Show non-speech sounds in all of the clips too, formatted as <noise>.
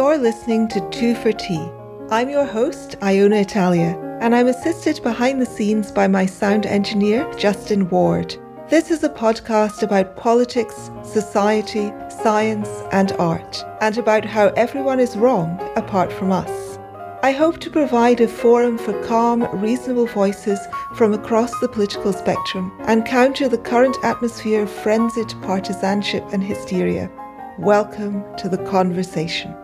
You're listening to Two for Tea. I'm your host, Iona Italia, and I'm assisted behind the scenes by my sound engineer, Justin Ward. This is a podcast about politics, society, science, and art, and about how everyone is wrong apart from us. I hope to provide a forum for calm, reasonable voices from across the political spectrum and counter the current atmosphere of frenzied partisanship and hysteria. Welcome to the conversation.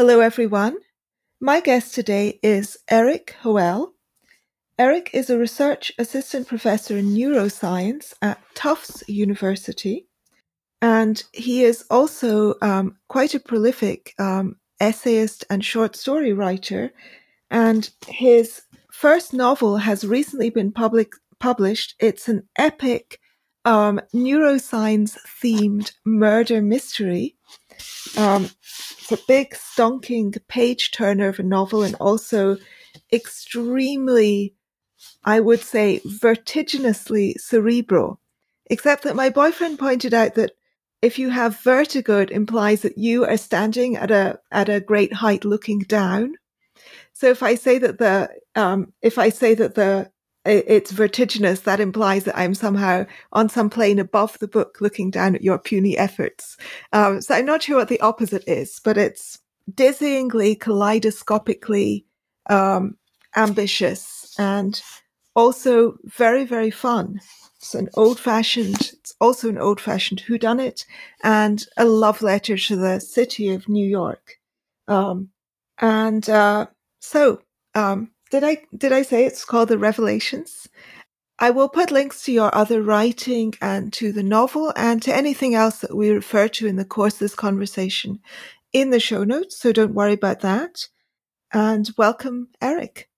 Hello, everyone. My guest today is Erik Hoel. Erik is a research assistant professor in neuroscience at Tufts University, and he is also um, quite a prolific um, essayist and short story writer. And his first novel has recently been public, published. It's an epic um, neuroscience themed murder mystery. Um, it's a big, stonking page turner of a novel and also extremely, I would say, vertiginously cerebral. Except that my boyfriend pointed out that if you have vertigo, it implies that you are standing at a at a great height looking down. So if I say that the um, if I say that the it's vertiginous, that implies that I'm somehow on some plane above the book looking down at your puny efforts. Um, so I'm not sure what the opposite is, but it's dizzyingly, kaleidoscopically um, ambitious and also very, very fun. It's an old fashioned, it's also an old fashioned whodunit and a love letter to the city of New York. Um, and uh, so um, did I did I say it's called the Revelations? I will put links to your other writing and to the novel and to anything else that we refer to in the course of this conversation in the show notes, so don't worry about that. And welcome, Erik.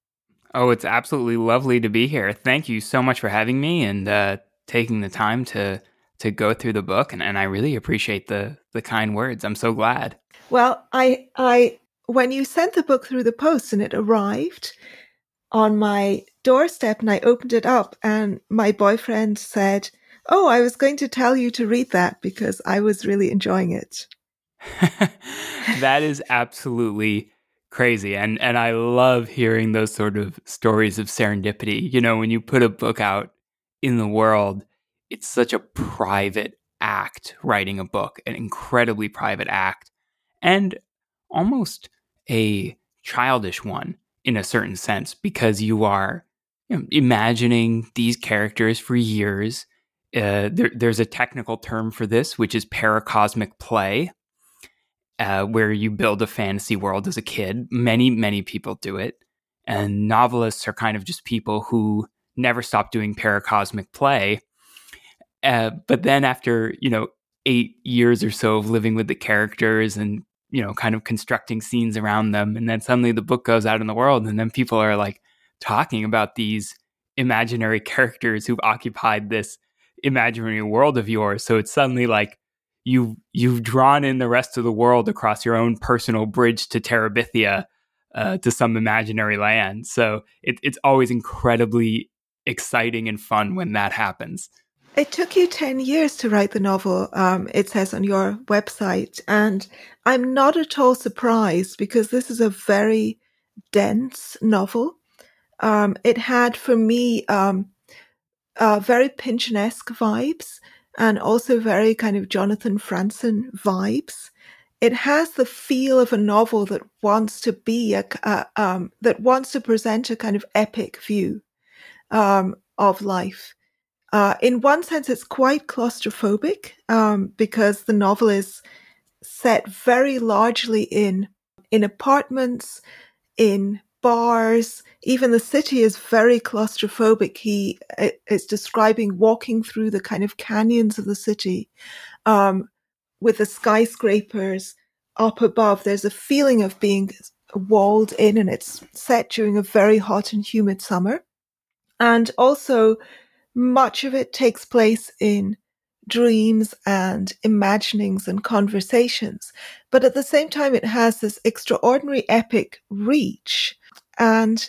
Oh, it's absolutely lovely to be here. Thank you so much for having me and uh, taking the time to to go through the book, and, and I really appreciate the the kind words. I'm so glad. Well, I I when you sent the book through the post and it arrived, on my doorstep and I opened it up and my boyfriend said, Oh, I was going to tell you to read that because I was really enjoying it. <laughs> that is absolutely crazy. And and I love hearing those sort of stories of serendipity. You know, when you put a book out in the world, it's such a private act writing a book, an incredibly private act, and almost a childish one in a certain sense because you are you know, imagining these characters for years. Uh, there, there's a technical term for this, which is paracosmic play, uh, where you build a fantasy world as a kid. Many, many people do it. And novelists are kind of just people who never stop doing paracosmic play. Uh, but then after, you know, eight years or so of living with the characters and you know, kind of constructing scenes around them. And then suddenly the book goes out in the world, and then people are like talking about these imaginary <laughs> characters who've occupied this imaginary world of yours. So it's suddenly like you you've drawn in the rest of the world across your own personal bridge to Terabithia, uh, to some imaginary land. So it, it's always incredibly exciting and fun when that happens. It took you 10 years to write the novel, um, it says on your website. And I'm not at all surprised because this is a very dense novel. Um, it had for me um, uh, very Pynchonesque vibes and also very kind of Jonathan Franzen vibes. It has the feel of a novel that wants to be a, uh, um, that wants to present a kind of epic view um, of life. Uh, in one sense, it's quite claustrophobic um, because the novel is set very largely in in apartments, in bars. Even the city is very claustrophobic. He uh, is describing walking through the kind of canyons of the city um, with the skyscrapers up above. There's a feeling of being walled in, and it's set during a very hot and humid summer. And also, much of it takes place in dreams and imaginings and conversations. But at the same time, it has this extraordinary epic reach. And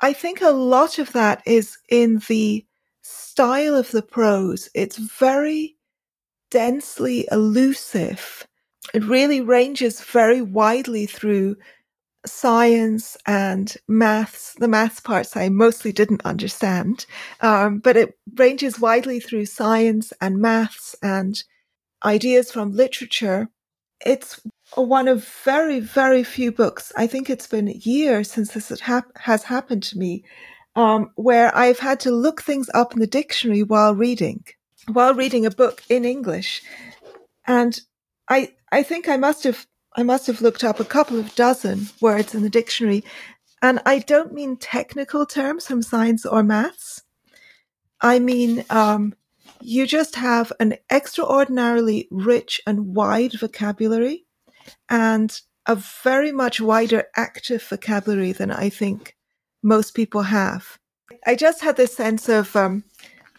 I think a lot of that is in the style of the prose. It's very densely elusive. It really ranges very widely through science and maths. The maths parts I mostly didn't understand, um, but it ranges widely through science and maths and ideas from literature. It's one of very, very few books. I think it's been years since this has happened to me, um, where I've had to look things up in the dictionary while reading, while reading a book in English. And I, I think I must have I must have looked up a couple of dozen words in the dictionary. And I don't mean technical terms from science or maths. I mean, um, you just have an extraordinarily rich and wide vocabulary and a very much wider active vocabulary than I think most people have. I just had this sense of um,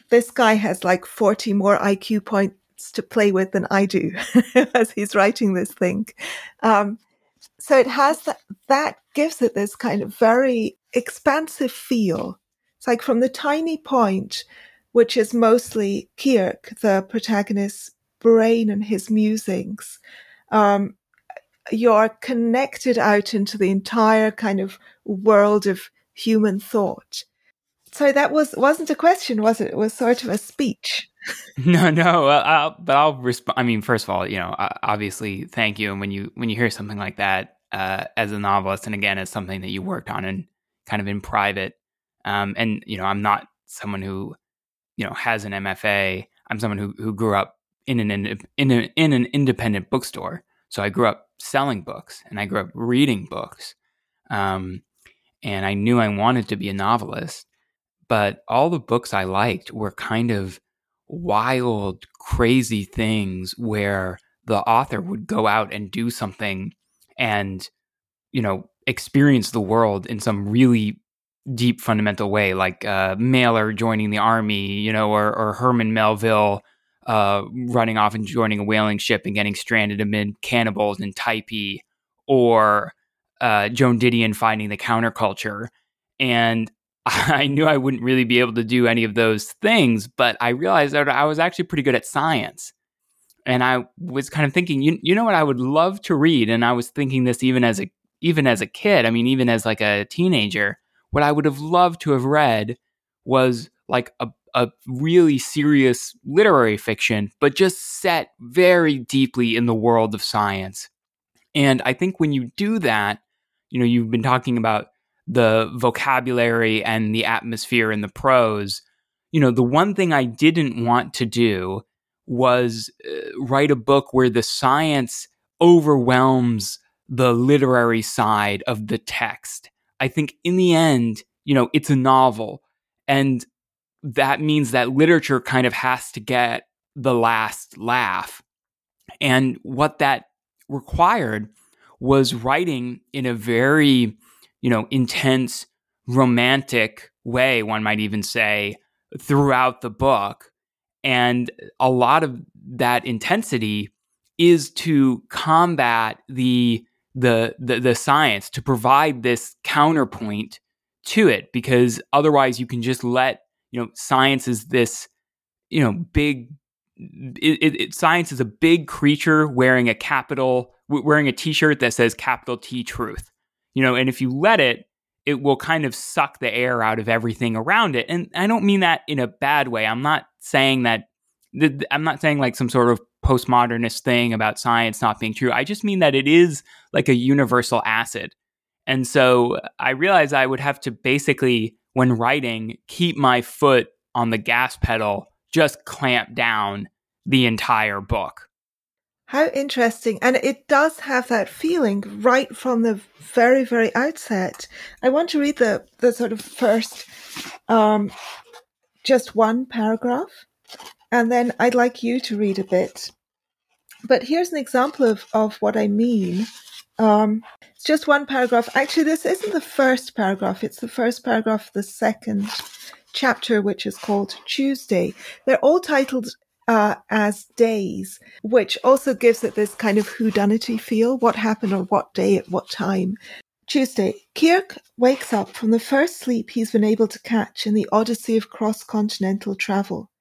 this guy has like 40 more IQ points to play with than I do <laughs> as he's writing this thing. Um, so it has that, that gives it this kind of very expansive feel. It's like from the tiny point, which is mostly Kirk, the protagonist's brain and his musings, um, you're connected out into the entire kind of world of human thought. So that was wasn't a question, was it? It was sort of a speech. <laughs> no, no, I'll, but I'll respond. I mean, first of all, you know, obviously, thank you. And when you when you hear something like that uh, as a novelist, and again, as something that you worked on and kind of in private, um, and you know, I'm not someone who you know has an MFA. I'm someone who who grew up in an in an in an independent bookstore. So I grew up selling books, and I grew up reading books. Um, and I knew I wanted to be a novelist, but all the books I liked were kind of wild, crazy things where the author would go out and do something and, you know, experience the world in some really deep, fundamental way, like uh, Mailer joining the army, you know, or, or Herman Melville uh, running off and joining a whaling ship and getting stranded amid cannibals in Typee, or uh, Joan Didion finding the counterculture. And <laughs> I knew I wouldn't really be able to do any of those things, but I realized that I was actually pretty good at science. And I was kind of thinking, you, you know what I would love to read? And I was thinking this even as a even as a kid, I mean, even as like a teenager, what I would have loved to have read was like a, a really serious literary fiction, but just set very deeply in the world of science. And I think when you do that, you know, you've been talking about the vocabulary and the atmosphere and the prose. You know, the one thing I didn't want to do was uh, write a book where the science overwhelms the literary side of the text. I think in the end, you know, it's a novel. And that means that literature kind of has to get the last laugh. And what that required was writing in a very you know, intense, romantic way, one might even say, throughout the book. And a lot of that intensity is to combat the, the the the science to provide this counterpoint to it because otherwise you can just let you know science is this you know big it, it, it, science is a big creature wearing a capital wearing a t-shirt that says capital T truth you know, and if you let it, it will kind of suck the air out of everything around it. And I don't mean that in a bad way. I'm not saying that, I'm not saying like some sort of postmodernist thing about science not being true. I just mean that it is like a universal acid. And so I realized I would have to basically, when writing, keep my foot on the gas pedal, just clamp down the entire book. How interesting. And it does have that feeling right from the very, very outset. I want to read the, the sort of first, um, just one paragraph, and then I'd like you to read a bit. But here's an example of, of what I mean. Um, it's just one paragraph. Actually, this isn't the first paragraph. It's the first paragraph of the second chapter, which is called Tuesday. They're all titled uh, as days, which also gives it this kind of whodunity feel. What happened on what day at what time? Tuesday, Kirk wakes up from the first sleep he's been able to catch in the odyssey of cross continental travel.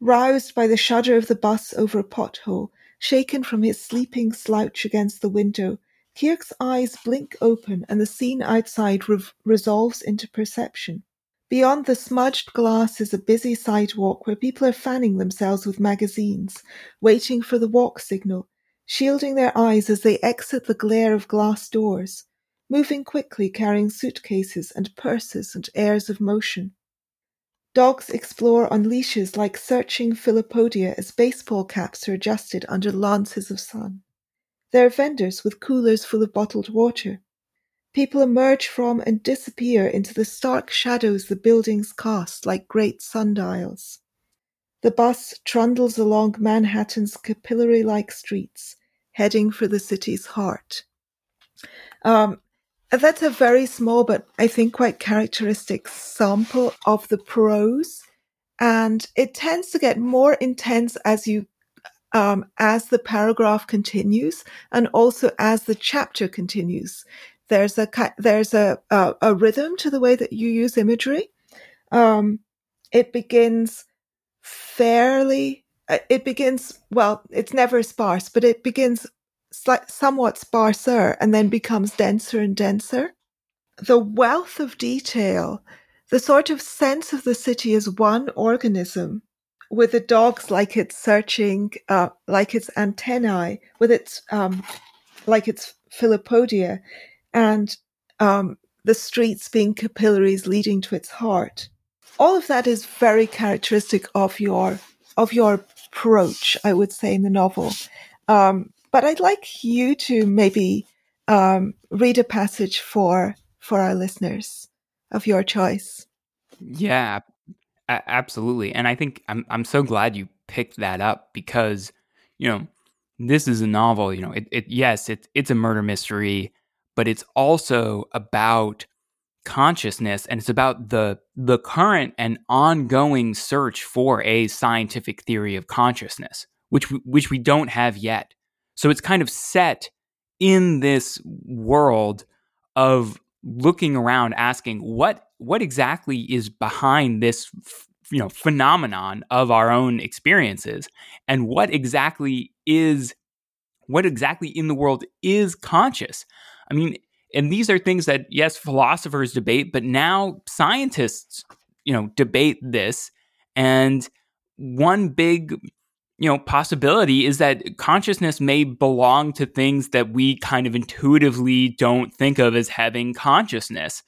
Roused by the shudder of the bus over a pothole, shaken from his sleeping slouch against the window, Kirk's eyes blink open and the scene outside re- resolves into perception. Beyond the smudged glass is a busy sidewalk where people are fanning themselves with magazines, waiting for the walk signal, shielding their eyes as they exit the glare of glass doors, moving quickly carrying suitcases and purses and airs of motion. Dogs explore on leashes like searching filopodia as baseball caps are adjusted under lances of sun. There are vendors with coolers full of bottled water. People emerge from and disappear into the stark shadows the buildings cast like great sundials. The bus trundles along Manhattan's capillary like streets, heading for the city's heart. Um, that's a very small, but I think quite characteristic sample of the prose. And it tends to get more intense as you, um, as the paragraph continues and also as the chapter continues. There's a, there's a, a, a rhythm to the way that you use imagery. Um, it begins fairly, uh, it begins, well, it's never sparse, but it begins somewhat sparser and then becomes denser and denser. The wealth of detail, the sort of sense of the city as one organism, with the dogs like it's searching, uh, like its antennae, with its, um, like its filopodia, and um, the streets being capillaries leading to its heart. All of that is very characteristic of your of your approach, I would say, in the novel. Um, but I'd like you to maybe um, read a passage for for our listeners of your choice. Yeah, a- absolutely. And I think I'm I'm so glad you picked that up because you know this is a novel. You know, it, it yes, it's it's a murder mystery, but it's also about consciousness and it's about the the current and ongoing search for a scientific theory of consciousness which which we don't have yet. So it's kind of set in this world of looking around asking what what exactly is behind this you know phenomenon of our own experiences and what exactly is what exactly in the world is conscious i mean and these are things that yes philosophers debate but now scientists you know debate this. And one big you know possibility is that consciousness may belong to things that we kind of intuitively don't think of as having consciousness.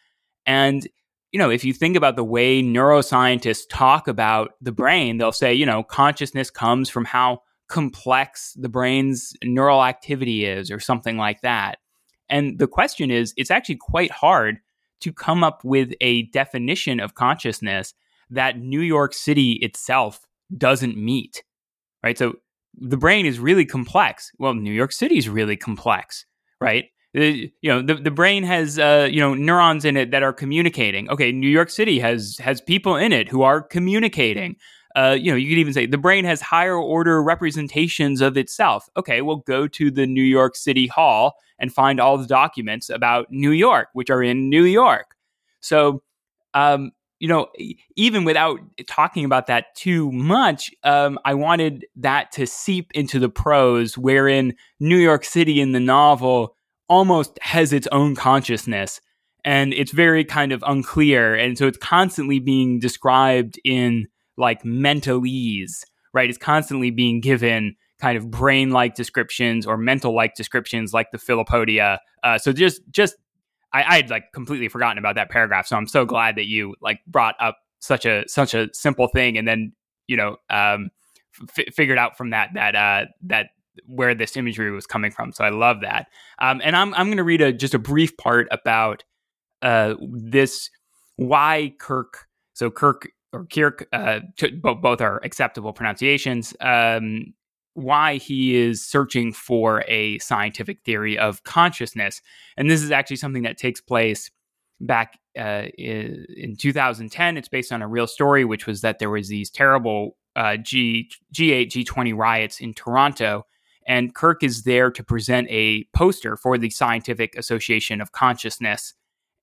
And you know if you think about the way neuroscientists talk about the brain they'll say you know consciousness comes from how complex the brain's neural activity is or something like that and the question is it's actually quite hard to come up with a definition of consciousness that New York City itself doesn't meet right? So the brain is really complex. Well, New York City is really complex, right? you know, the, the brain has uh, you know neurons in it that are communicating. Okay, New York City has has people in it who are communicating. Uh, you know, you could even say the brain has higher order representations of itself. Okay, well, go to the New York City Hall and find all the documents about New York, which are in New York. So, um, you know, even without talking about that too much, um, I wanted that to seep into the prose, wherein New York City in the novel almost has its own consciousness. And it's very kind of unclear. And so it's constantly being described in like mentalese, right? It's constantly being given kind of brain like descriptions or mental like descriptions like the Filopodia. Uh, so just just I, I'd like completely forgotten about that paragraph. So I'm so glad that you like brought up such a such a simple thing, and then you know um, f- figured out from that that uh, that where this imagery was coming from. So I love that. Um, and I'm I'm going to read a just a brief part about uh, this why Kirk. So Kirk or Kirk, uh, t- both, both are acceptable pronunciations. Um, why he is searching for a scientific theory of consciousness. And this is actually something that takes place back uh, in 2010. It's based on a real story, which was that there was these terrible uh, G, G8, G20 riots in Toronto. And Kirk is there to present a poster for the Scientific Association of Consciousness.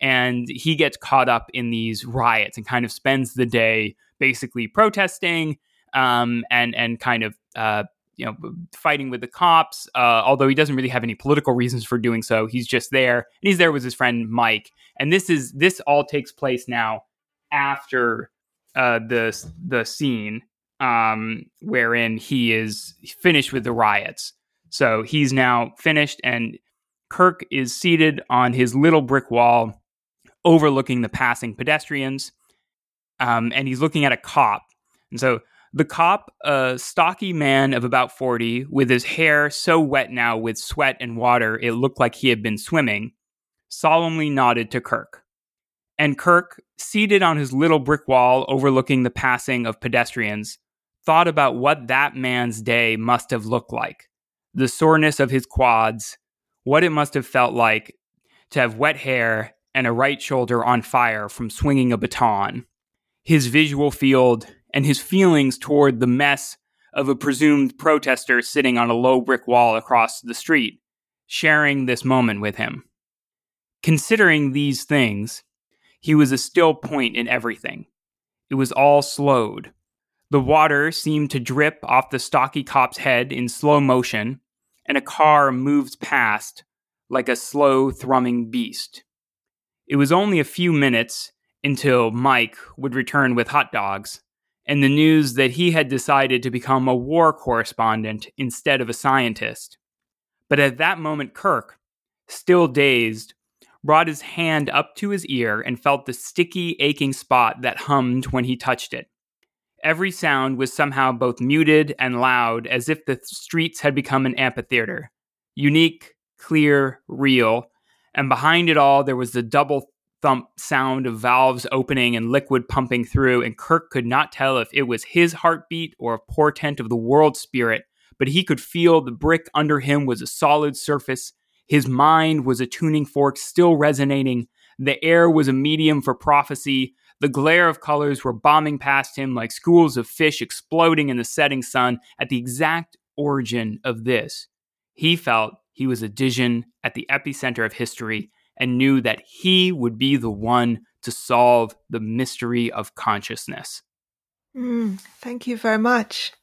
And he gets caught up in these riots and kind of spends the day basically protesting um, and and kind of uh, you know fighting with the cops. Uh, although he doesn't really have any political reasons for doing so, he's just there, and he's there with his friend Mike. And this is this all takes place now after uh, the the scene um, wherein he is finished with the riots. So he's now finished, and Kirk is seated on his little brick wall overlooking the passing pedestrians. Um, and he's looking at a cop. And so the cop, a stocky man of about 40, with his hair so wet now with sweat and water it looked like he had been swimming, solemnly nodded to Kirk. And Kirk, seated on his little brick wall overlooking the passing of pedestrians, thought about what that man's day must have looked like the soreness of his quads, what it must have felt like to have wet hair and a right shoulder on fire from swinging a baton, his visual field, and his feelings toward the mess of a presumed protester sitting on a low brick wall across the street, sharing this moment with him. Considering these things, he was a still point in everything. It was all slowed. The water seemed to drip off the stocky cop's head in slow motion, and a car moved past like a slow thrumming beast. It was only a few minutes until Mike would return with hot dogs and the news that he had decided to become a war correspondent instead of a scientist. But at that moment, Kirk, still dazed, brought his hand up to his ear and felt the sticky, aching spot that hummed when he touched it. Every sound was somehow both muted and loud, as if the streets had become an amphitheater. Unique, clear, real, and behind it all there was the double thump sound of valves opening and liquid pumping through, and Kirk could not tell if it was his heartbeat or a portent of the world spirit, but he could feel the brick under him was a solid surface. His mind was a tuning fork still resonating. The air was a medium for prophecy. The glare of colors were bombing past him like schools of fish exploding in the setting sun at the exact origin of this. He felt he was a Dijon at the epicenter of history and knew that he would be the one to solve the mystery of consciousness. Mm, thank you very much.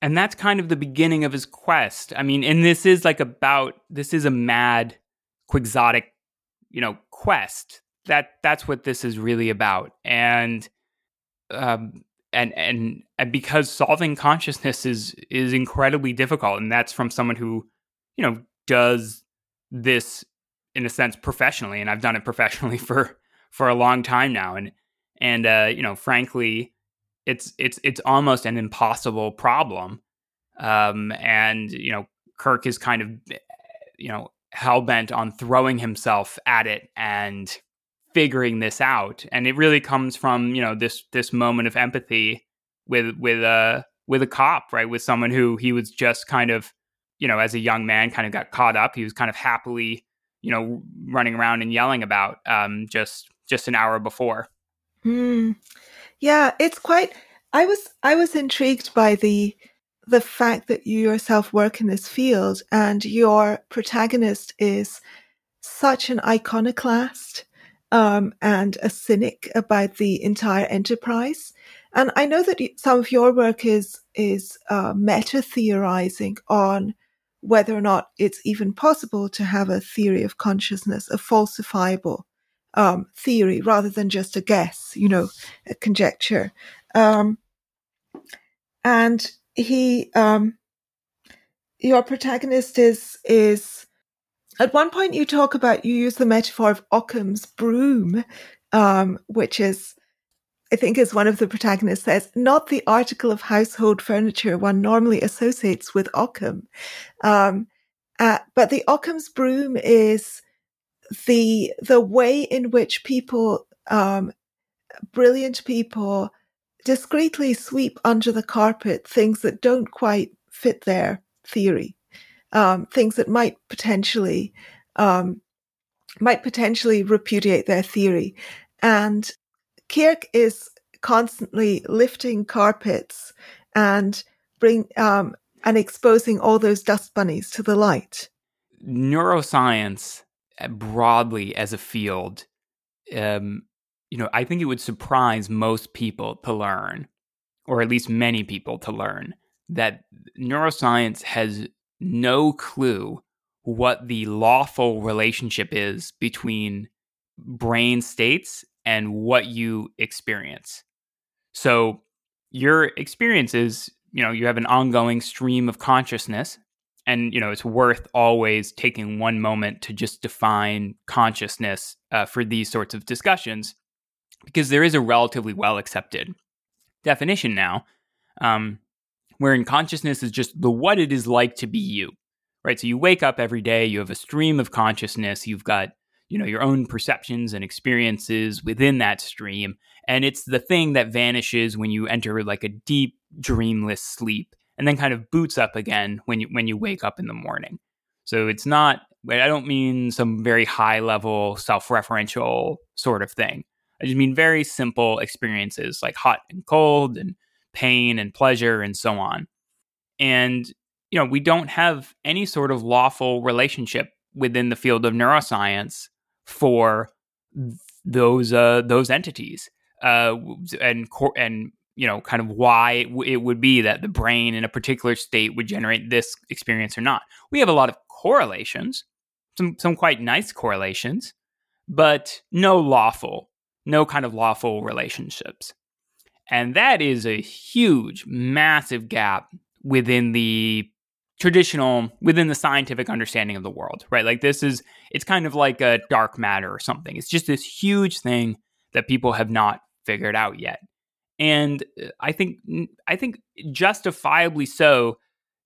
And that's kind of the beginning of his quest. I mean, and this is like about this is a mad quixotic, you know, quest. That that's what this is really about. And um and and and because solving consciousness is is incredibly difficult and that's from someone who, you know, does this in a sense professionally and I've done it professionally <laughs> for for a long time now and and uh, you know frankly it's it's it's almost an impossible problem. Um, and you know Kirk is kind of you know hell bent on throwing himself at it and figuring this out. And it really comes from you know this this moment of empathy with with a with a cop right? With someone who he was just kind of you know as a young man kind of got caught up he was kind of happily you know running around and yelling about um, just just an hour before. Mm. Yeah, it's quite. I was I was intrigued by the the fact that you yourself work in this field and your protagonist is such an iconoclast um, and a cynic about the entire enterprise. And I know that some of your work is is uh, meta theorizing on whether or not it's even possible to have a theory of consciousness, a falsifiable um, theory, rather than just a guess, you know, a conjecture. Um, and he, um, your protagonist is is at one point you talk about you use the metaphor of Occam's broom, um, which is I think as one of the protagonists says, not the article of household furniture one normally associates with Occam. Um, uh, but the Occam's broom is the the way in which people, um, brilliant people, discreetly sweep under the carpet things that don't quite fit their theory, um, things that might potentially um, might potentially repudiate their theory, and Kirk is constantly lifting carpets and bring um, and exposing all those dust bunnies to the light. Neuroscience, uh, broadly as a field, um, you know, I think it would surprise most people to learn or at least many people to learn, that neuroscience has no clue what the lawful relationship is between brain states and what you experience. So, your experiences, you know, you have an ongoing stream of consciousness, and, you know, it's worth always taking one moment to just define consciousness uh, for these sorts of discussions because there is a relatively well accepted definition now, um, wherein consciousness is just the what it is like to be you, right? So you wake up every day, you have a stream of consciousness, you've got you know your own perceptions and experiences within that stream. And it's the thing that vanishes when you enter like a deep dreamless sleep and then kind of boots up again when you when you wake up in the morning. So it's not i don't mean some very high level self-referential sort of thing. I just mean very simple experiences like hot and cold and pain and pleasure and so on. And you know we don't have any sort of lawful relationship within the field of neuroscience for those uh, those entities uh, and and you know kind of why it would be that the brain in a particular state would generate this experience or not. We have a lot of correlations, some some quite nice correlations, but no lawful, no kind of lawful relationships. And that is a huge, massive gap within the traditional within the scientific understanding of the world, right? Like this is it's kind of like a dark matter or something. It's just this huge thing that people have not figured out yet. And uh, I think I think justifiably so,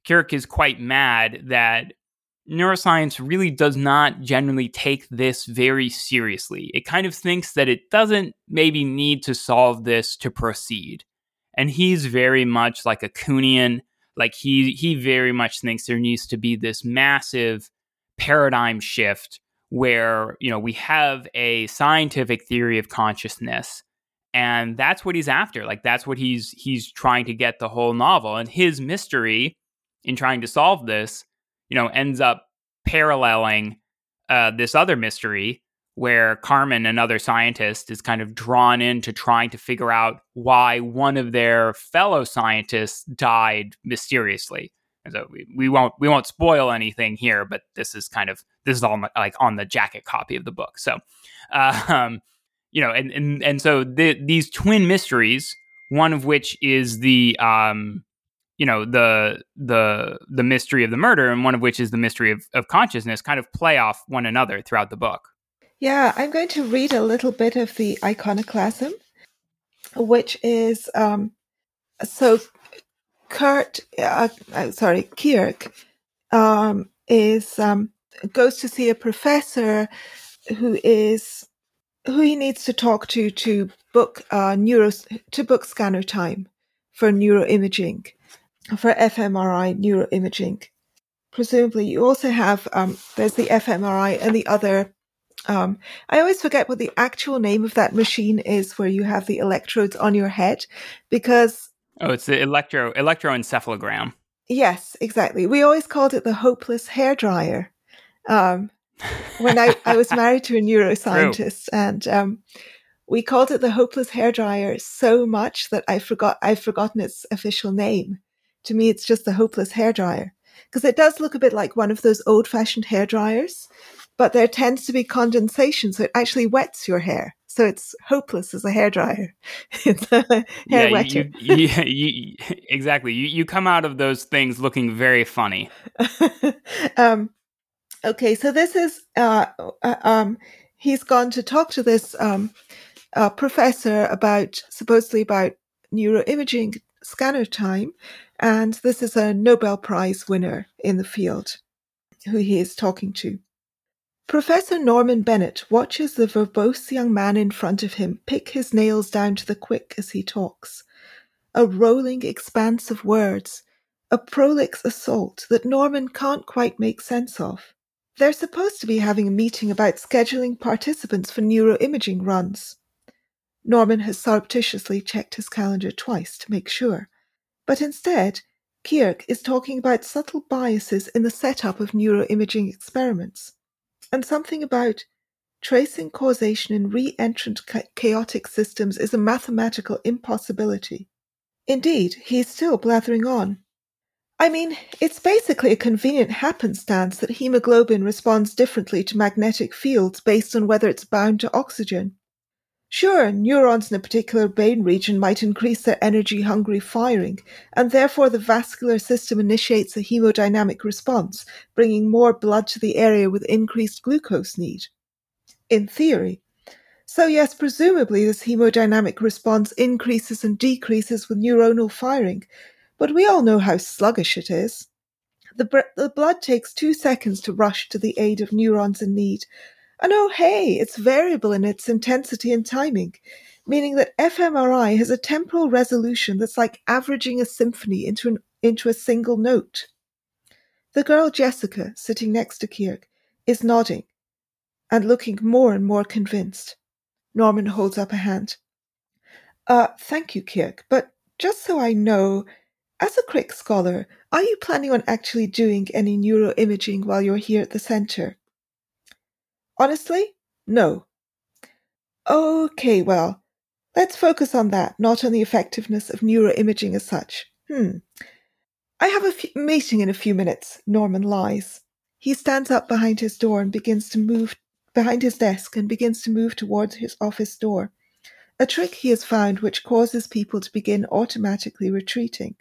Kirk is quite mad that neuroscience really does not generally take this very seriously. It kind of thinks that it doesn't maybe need to solve this to proceed. And he's very much like a Kuhnian like he he very much thinks there needs to be this massive paradigm shift where you know we have a scientific theory of consciousness and that's what he's after. Like that's what he's he's trying to get the whole novel. And his mystery in trying to solve this you know ends up paralleling uh, this other mystery where Carmen, another scientist, is kind of drawn into trying to figure out why one of their fellow scientists died mysteriously. And so we, we won't we won't spoil anything here, but this is kind of this is all like on the jacket copy of the book. So, uh, <laughs> um, you know, and and and so the, these twin mysteries, one of which is the um, you know the the the mystery of the murder, and one of which is the mystery of, of consciousness, kind of play off one another throughout the book. Yeah, I'm going to read a little bit of the iconoclasm, which is um, so Kurt, uh, uh, sorry, Kirk um, is um, goes to see a professor who is who he needs to talk to to book uh, neuro to book scanner time for neuroimaging for fMRI neuroimaging. Presumably, you also have um, there's the fMRI and the other um, I always forget what the actual name of that machine is where you have the electrodes on your head because. Oh, it's the electro electroencephalogram. Yes, exactly. We always called it the hopeless hair dryer. Um, when I, I was <laughs> married to a neuroscientist True. and um, we called it the hopeless hair dryer so much that I forgot I've forgotten its official name. To me, it's just the hopeless hair dryer because it does look a bit like one of those old fashioned hair dryers but there tends to be condensation, so it actually wets your hair. So it's hopeless as a hairdryer. <laughs> it's a hair yeah, wetter. You, <laughs> you, you, exactly. You, you come out of those things looking very funny. <laughs> um, okay, so this is uh, uh, um, he's gone to talk to this um, uh, professor about supposedly about neuroimaging scanner time, and this is a Nobel Prize winner in the field who he is talking to. Professor Norman Bennett watches the verbose young man in front of him pick his nails down to the quick as he talks. A rolling expanse of words, a prolix assault that Norman can't quite make sense of. They're supposed to be having a meeting about scheduling participants for neuroimaging runs. Norman has surreptitiously checked his calendar twice to make sure. But instead, Kirk is talking about subtle biases in the setup of neuroimaging experiments and something about tracing causation in re-entrant chaotic systems is a mathematical impossibility. Indeed, he's still blathering on. I mean, it's basically a convenient happenstance that hemoglobin responds differently to magnetic fields based on whether it's bound to oxygen. Sure, neurons in a particular brain region might increase their energy hungry firing, and therefore the vascular system initiates a hemodynamic response, bringing more blood to the area with increased glucose need. In theory. So, yes, presumably this hemodynamic response increases and decreases with neuronal firing, but we all know how sluggish it is. The, the blood takes two seconds to rush to the aid of neurons in need, and oh, hey, it's variable in its intensity and timing, meaning that fMRI has a temporal resolution that's like averaging a symphony into, an, into a single note. The girl Jessica, sitting next to Kirk, is nodding and looking more and more convinced. Norman holds up a hand. Uh, thank you, Kirk, but just so I know, as a Crick scholar, are you planning on actually doing any neuroimaging while you're here at the center? Honestly, no. Okay, well, let's focus on that, not on the effectiveness of neuroimaging as such. Hmm. I have a f- meeting in a few minutes, Norman lies. He stands up behind his door and begins to move behind his desk and begins to move towards his office door. A trick he has found which causes people to begin automatically retreating.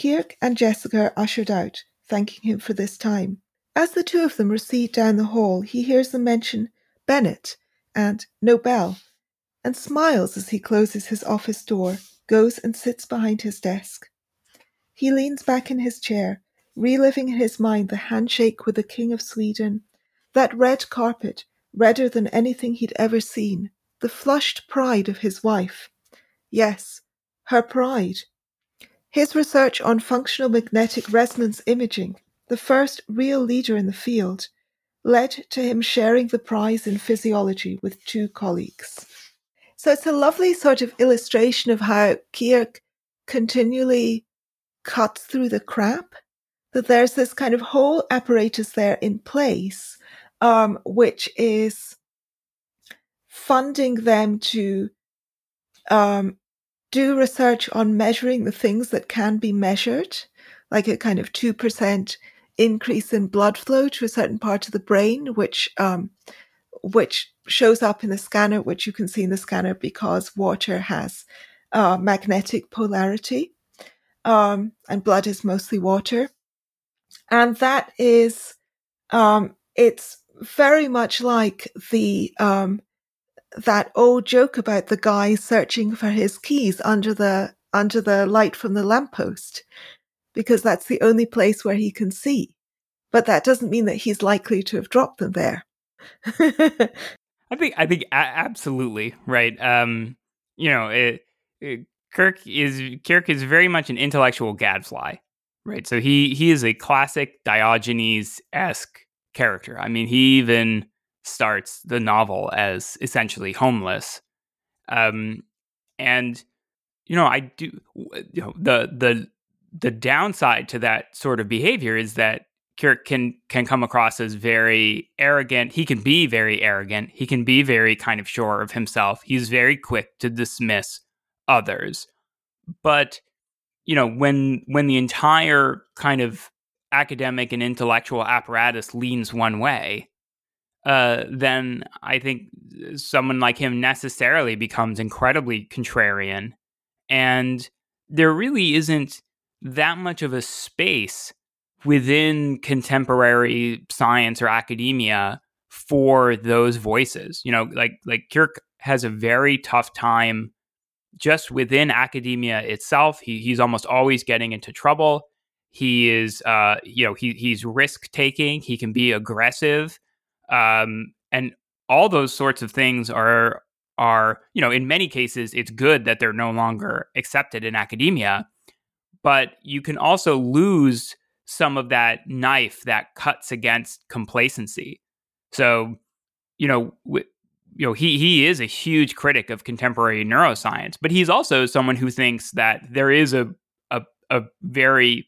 Kirk and Jessica are ushered out, thanking him for this time. As the two of them recede down the hall, he hears them mention Bennett and Nobel, and smiles as he closes his office door, goes and sits behind his desk. He leans back in his chair, reliving in his mind the handshake with the King of Sweden, that red carpet, redder than anything he'd ever seen, the flushed pride of his wife. Yes, her pride. His research on functional magnetic resonance imaging the first real leader in the field, led to him sharing the prize in physiology with two colleagues. So it's a lovely sort of illustration of how Kirk continually cuts through the crap, that there's this kind of whole apparatus there in place, um, which is funding them to um, do research on measuring the things that can be measured, like a kind of 2% increase in blood flow to a certain part of the brain, which um, which shows up in the scanner, which you can see in the scanner because water has uh, magnetic polarity, um, and blood is mostly water, and that is um, it's very much like the um, that old joke about the guy searching for his keys under the under the light from the lamppost because that's the only place where he can see. But that doesn't mean that he's likely to have dropped them there. <laughs> I think I think absolutely right. Um, you know, it, it, Kirk is Kirk is very much an intellectual gadfly, right? So he he is a classic Diogenes esque character. I mean, he even starts the novel as essentially homeless, um, and you know, I do you know the the the downside to that sort of behavior is that Kirk can can come across as very arrogant. He can be very arrogant. He can be very kind of sure of himself. He's very quick to dismiss others. But you know, when when the entire kind of academic and intellectual apparatus leans one way, uh, then I think someone like him necessarily becomes incredibly contrarian, and there really isn't that much of a space within contemporary science or academia for those voices. You know, like like Kirk has a very tough time just within academia itself. He, he's almost always getting into trouble. He is, uh, you know, he he's risk taking. He can be aggressive, um, and all those sorts of things are are you know in many cases it's good that they're no longer accepted in academia but you can also lose some of that knife that cuts against complacency. So, you know, w- you know, he he is a huge critic of contemporary neuroscience, but he's also someone who thinks that there is a a, a very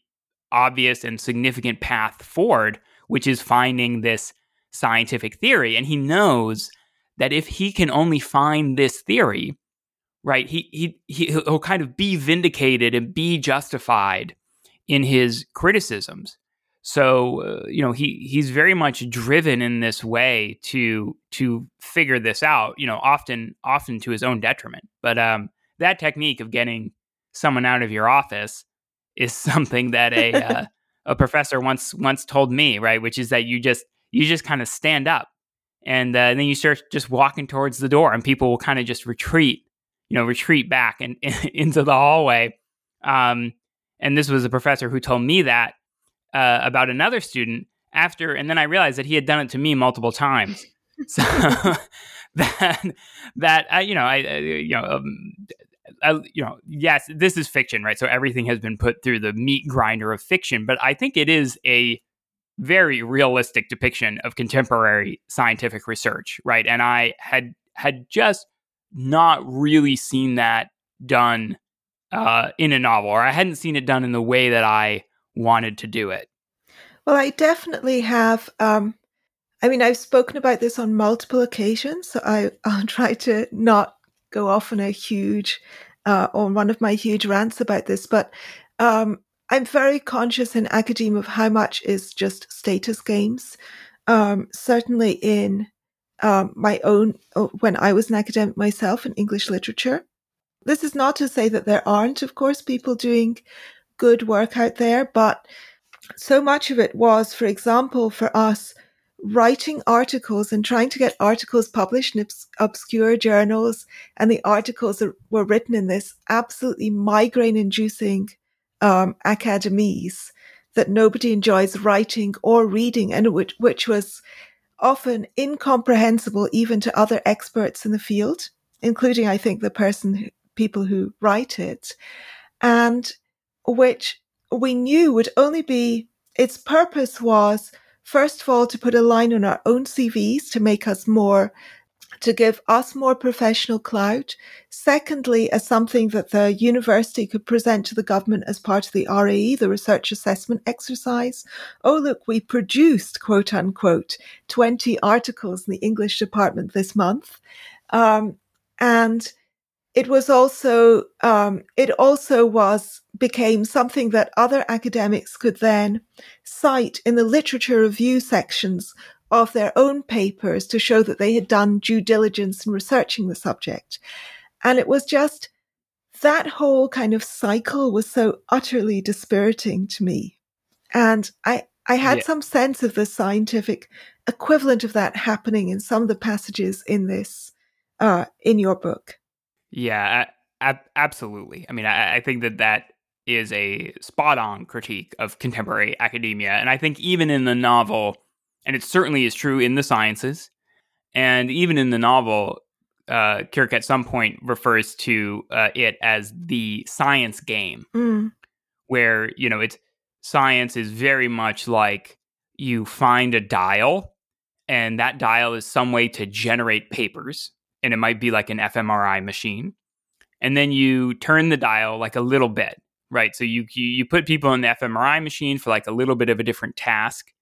obvious and significant path forward, which is finding this scientific theory. And he knows that if he can only find this theory, right? He he, he he'll kind of be vindicated and be justified in his criticisms. So uh, you know he he's very much driven in this way to to figure this out. You know, often often to his own detriment. But um, that technique of getting someone out of your office is <laughs> something that a uh, <laughs> a professor once once told me, right? Which is that you just you just kind of stand up and, uh, then you start just walking towards the door, and people will kind of just retreat, you know, retreat back and <laughs> into the hallway. Um, and this was a professor who told me that uh, about another student after, and then I realized that he had done it to me multiple times. <laughs> so <laughs> that that uh, you know, I, I you know. Um, uh, you know, yes, this is fiction, right? So everything has been put through the meat grinder of fiction, but I think it is a very realistic depiction of contemporary scientific research, right? And I had had just not really seen that done uh, in a novel, or I hadn't seen it done in the way that I wanted to do it. Well, I definitely have. Um, I mean, I've spoken about this on multiple occasions, so I, <laughs> I'll try to not go off on a huge, uh, on one of my huge rants about this. But um, I'm very conscious in academia of how much is just status games. Um, certainly in um, my own, uh, when I was an academic myself in English literature. This is not to say that there aren't, of course, people doing good work out there, but so much of it was, for example, for us, writing articles and trying to get articles published in obs- obscure journals. And the articles that were written in this absolutely migraine inducing um, academese that nobody enjoys writing or reading, and which, which was often incomprehensible even to other experts in the field, including, I think, the person, people who write it, and which we knew would only be, its purpose was, first of all, to put a line on our own CVs to make us more to give us more professional clout. Secondly, as something that the university could present to the government as part of the RAE, the research assessment exercise. Oh, look, we produced, quote unquote, 20 articles in the English department this month. Um, and it was also, um, it also was, became something that other academics could then cite in the literature review sections of their own papers to show that they had done due diligence in researching the subject. And it was just that whole kind of cycle was so utterly dispiriting to me. And I, I had yeah. some sense of the scientific equivalent of that happening in some of the passages in this, uh, in your book. Yeah, absolutely. I mean, I, I think that that is a spot on critique of contemporary academia. And I think even in the novel, and it certainly is true in the sciences. And even in the novel, uh, Kirk at some point refers to uh, it as the science game, mm. where you know it's science is very much like you find a dial, and that dial is some way to generate papers, and it might be like an fMRI machine, and then you turn the dial like a little bit, right? So you you, you put people in the fMRI machine for like a little bit of a different task,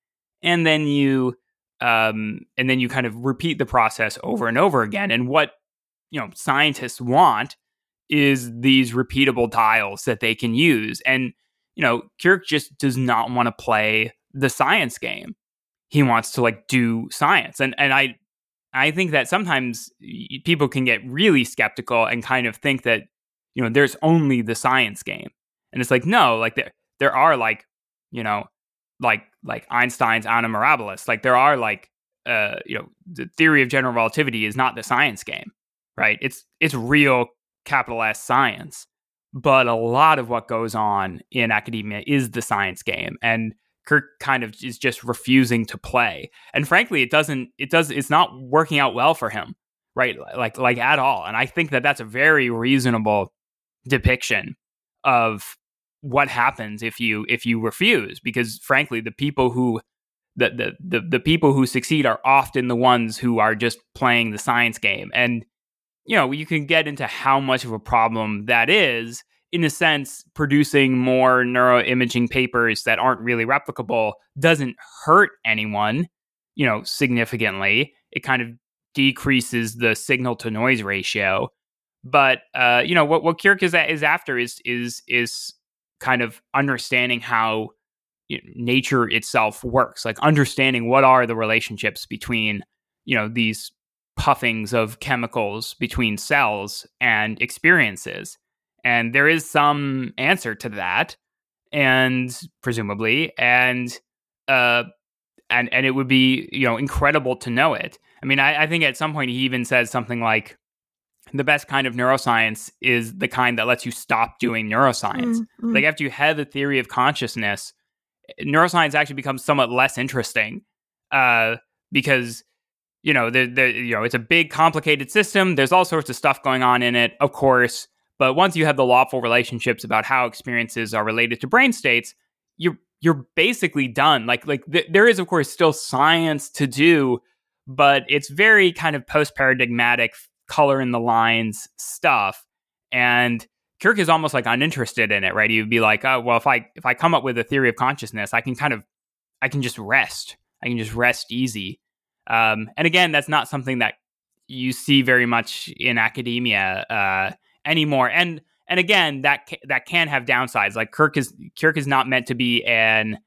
and then you um, and then you kind of repeat the process over and over again. And what you know scientists want is these repeatable dials that they can use. And you know, Kirk just does not want to play the science game. He wants to like do science. And and I I think that sometimes people can get really skeptical and kind of think that you know there's only the science game. And it's like no, like there there are like you know like like Einstein's Annus Mirabilis. Like there are like uh you know the theory of general relativity is not the science game, right? It's it's real capital S science. But a lot of what goes on in academia is the science game and Kirk kind of is just refusing to play. And frankly, it doesn't it does it's not working out well for him, right? Like like at all. And I think that that's a very reasonable depiction of what happens if you if you refuse? Because frankly the people who the, the the the people who succeed are often the ones who are just playing the science game. And you know you can get into how much of a problem that is in a sense producing more neuroimaging papers that aren't really replicable doesn't hurt anyone you know significantly. It kind of decreases the signal to noise ratio. But uh, you know what what Kirk is is after is is is kind of understanding how you know, nature itself works, like understanding what are the relationships between you know these puffings of chemicals between cells and experiences. And there is some answer to that, and presumably, and uh, and and it would be you know incredible to know it. I mean, I, I think at some point he even says something like, "The best kind of neuroscience is the kind that lets you stop doing neuroscience." Mm-hmm. Like after you have a theory of consciousness, neuroscience actually becomes somewhat less interesting uh, because you know the, the you know it's a big complicated system. There's all sorts of stuff going on in it, of course. But once you have the lawful relationships about how experiences are related to brain states, you're you're basically done. Like like th- there is of course still science to do, but it's very kind of post paradigmatic color in the lines stuff. And Kirk is almost like uninterested in it, right? He'd be like, oh well, if I if I come up with a theory of consciousness, I can kind of I can just rest. I can just rest easy. Um, and again, that's not something that you see very much in academia uh, anymore. And and again, that ca- that can have downsides. Like Kirk is Kirk is not meant to be an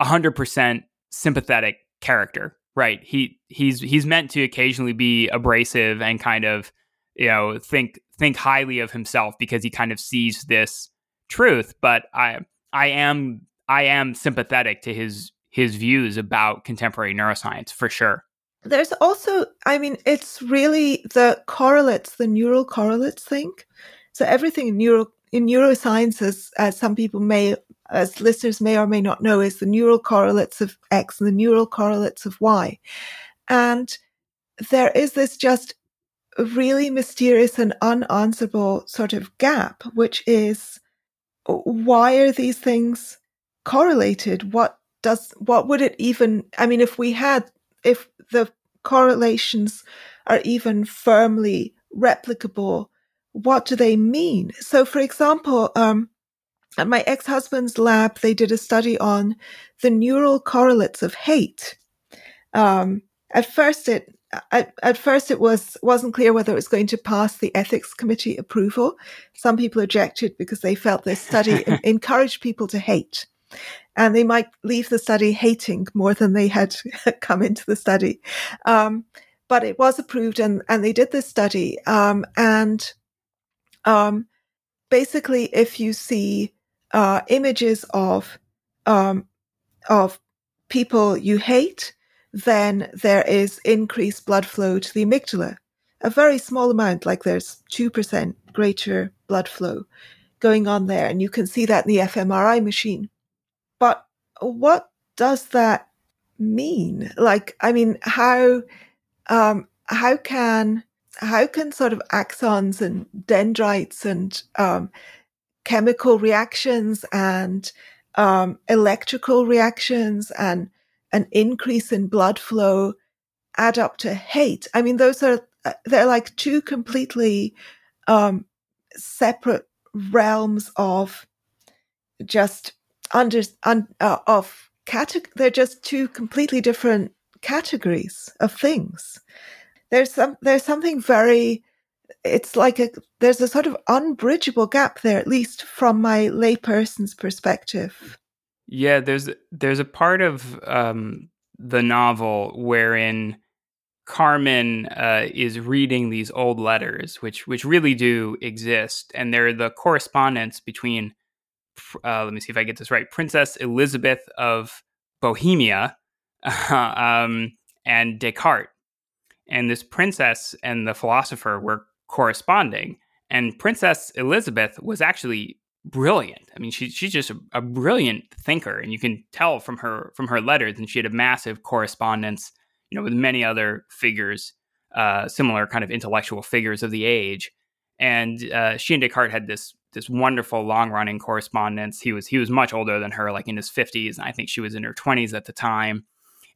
hundred percent sympathetic character, right? He he's he's meant to occasionally be abrasive and kind of you know think think highly of himself because he kind of sees this truth. But I I am I am sympathetic to his his views about contemporary neuroscience for sure. There's also, I mean, it's really the correlates, the neural correlates thing. So everything in neuro in neurosciences, as some people may, as listeners may or may not know, is the neural correlates of X and the neural correlates of Y. And there is this just really mysterious and unanswerable sort of gap, which is why are these things correlated? What does, what would it even, I mean, if we had, if the correlations are even firmly replicable, what do they mean? So, for example, um, at my ex-husband's lab, they did a study on the neural correlates of hate. Um, at first, it at, at, first it was wasn't clear whether it was going to pass the ethics committee approval. Some people objected because they felt this study <laughs> encouraged people to hate, and they might leave the study hating more than they had <laughs> come into the study. Um, but it was approved, and and they did this study, um, and um, basically, if you see uh, images of um, of people you hate, then there is increased blood flow to the amygdala. A very small amount, like there's 2% greater blood flow going on there. And you can see that in the fMRI machine. But what does that mean? Like, I mean, how, um, how can how can sort of axons and dendrites and um, chemical reactions and um, electrical reactions and an increase in blood flow add up to hate? I mean, those are uh, they're like two completely um, separate realms of just under un, uh, of category. They're just two completely different categories of things there's some there's something very it's like a there's a sort of unbridgeable gap there at least from my layperson's perspective. Yeah there's there's a part of um, the novel wherein carmen uh, is reading these old letters which which really do exist and they're the correspondence between uh, let me see if i get this right princess elizabeth of bohemia <laughs> um, and descartes. And this princess and the philosopher were corresponding. And Princess Elizabeth was actually brilliant. I mean, she, she's just a, a, brilliant thinker, and you can tell from her from her letters. And she had a massive correspondence, you know, with many other figures, uh, similar kind of intellectual figures of the age. And uh, she and Descartes had this this wonderful long running correspondence. He was he was much older than her, like in his fifties, and I think she was in her twenties at the time.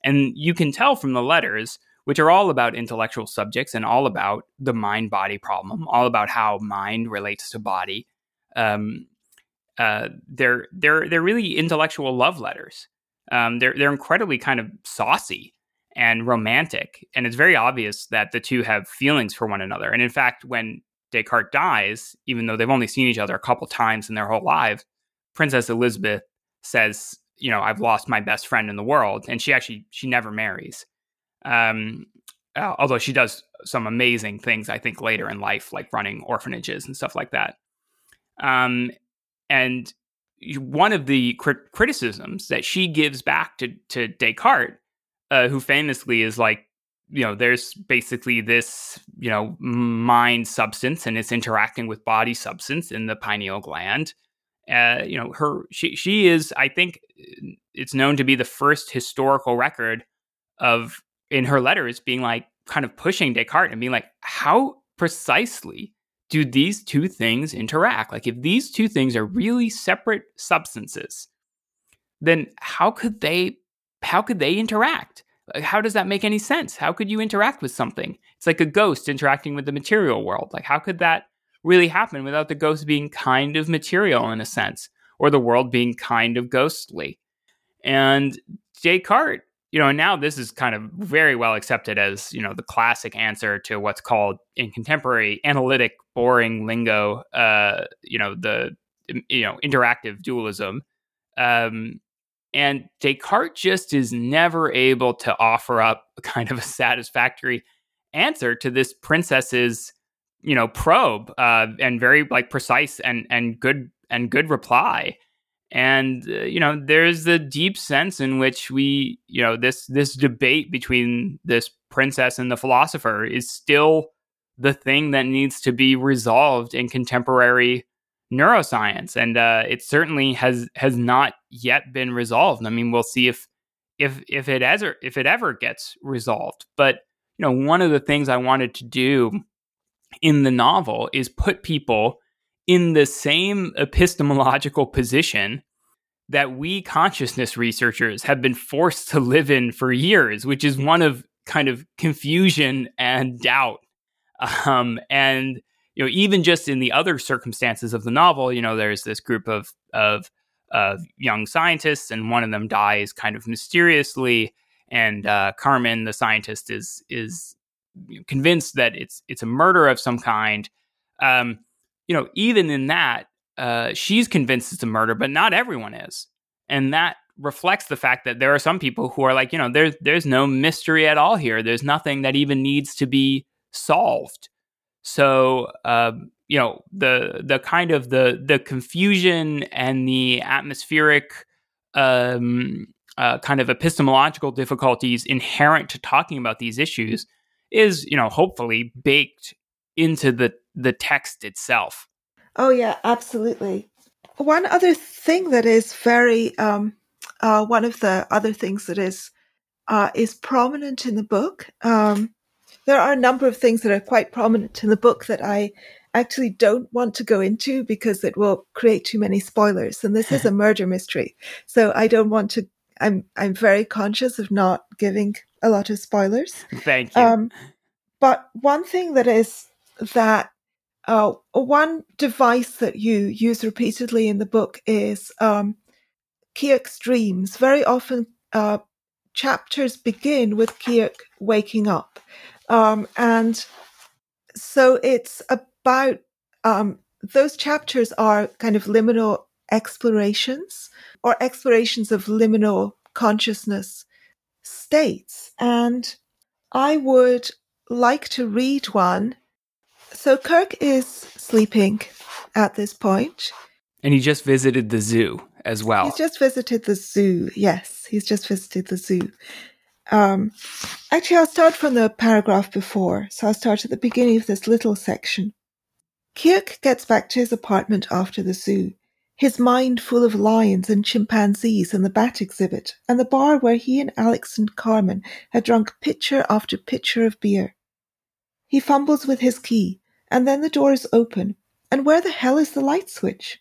And you can tell from the letters which are all about intellectual subjects and all about the mind body problem, all about how mind relates to body. Um, uh, they're they're they're really intellectual love letters. Um, they're they're incredibly kind of saucy and romantic, and it's very obvious that the two have feelings for one another. And in fact, when Descartes dies, even though they've only seen each other a couple times in their whole lives, Princess Elizabeth says, "You know, I've lost my best friend in the world," and she actually she never marries. Um, uh, although she does some amazing things, I think later in life, like running orphanages and stuff like that. Um, and one of the crit- criticisms that she gives back to to Descartes, uh, who famously is like, you know, there's basically this, you know, mind substance and it's interacting with body substance in the pineal gland. Uh, you know, her she she is, I think, it's known to be the first historical record of in her letters being like kind of pushing Descartes and being like, how precisely do these two things interact? Like, if these two things are really separate substances, then how could they how could they interact? Like, How does that make any sense? How could you interact with something? It's like a ghost interacting with the material world. Like, how could that really happen without the ghost being kind of material in a sense, or the world being kind of ghostly? And Descartes you know, and now this is kind of very well accepted as, you know, the classic answer to what's called in contemporary analytic boring lingo, uh, you know, the, you know, interactive dualism. Um, and Descartes just is never able to offer up <laughs> kind of a satisfactory answer to this princess's, you know, probe uh, and very like precise and and good and good reply and uh, you know there's the deep sense in which we you know this this debate between this princess and the philosopher is still the thing that needs to be resolved in contemporary neuroscience. And uh, it certainly has has not yet been resolved. I mean we'll see if if if it ever if it ever gets resolved. But you know one of the things i wanted to do in the novel is put people in the same epistemological position that we consciousness researchers have been forced to live in for years, which is one of kind of confusion and doubt. Um, and you know, even just in the other circumstances of the novel, you know, there's this group of of of young scientists, and one of them dies kind of mysteriously, and uh, Carmen, the scientist, is is convinced that it's it's a murder of some kind. Um, you know, even in that, uh, she's convinced it's a murder, but not everyone is, and that reflects the fact that there are some people who are like, you know, there's there's no mystery at all here. There's nothing that even needs to be solved. So, uh, you know, the the kind of the the confusion and the atmospheric um, uh, kind of epistemological difficulties inherent to talking about these issues is, you know, hopefully baked into the the text itself. Oh yeah, absolutely. One other thing that is very um, uh, one of the other things that is uh, is prominent in the book. Um, there are a number of things that are quite prominent in the book that I actually don't want to go into because it will create too many spoilers. And this is a <laughs> murder mystery, so I don't want to. I'm I'm very conscious of not giving a lot of spoilers. Thank you. Um, but one thing that is that uh, one device that you use repeatedly in the book is um, dreams. Very often, uh, chapters begin with Kirk waking up. Um, and so it's about um, those chapters are kind of liminal explorations or explorations of liminal consciousness states. And I would like to read one. So Kirk is sleeping at this point. And he just visited the zoo as well. He's just visited the zoo. Yes, he's just visited the zoo. Um, actually, I'll start from the paragraph before. So I'll start at the beginning of this little section. Kirk gets back to his apartment after the zoo his mind full of lions and chimpanzees and the bat exhibit, and the bar where he and Alex and Carmen had drunk pitcher after pitcher of beer. He fumbles with his key, and then the door is open, and where the hell is the light switch?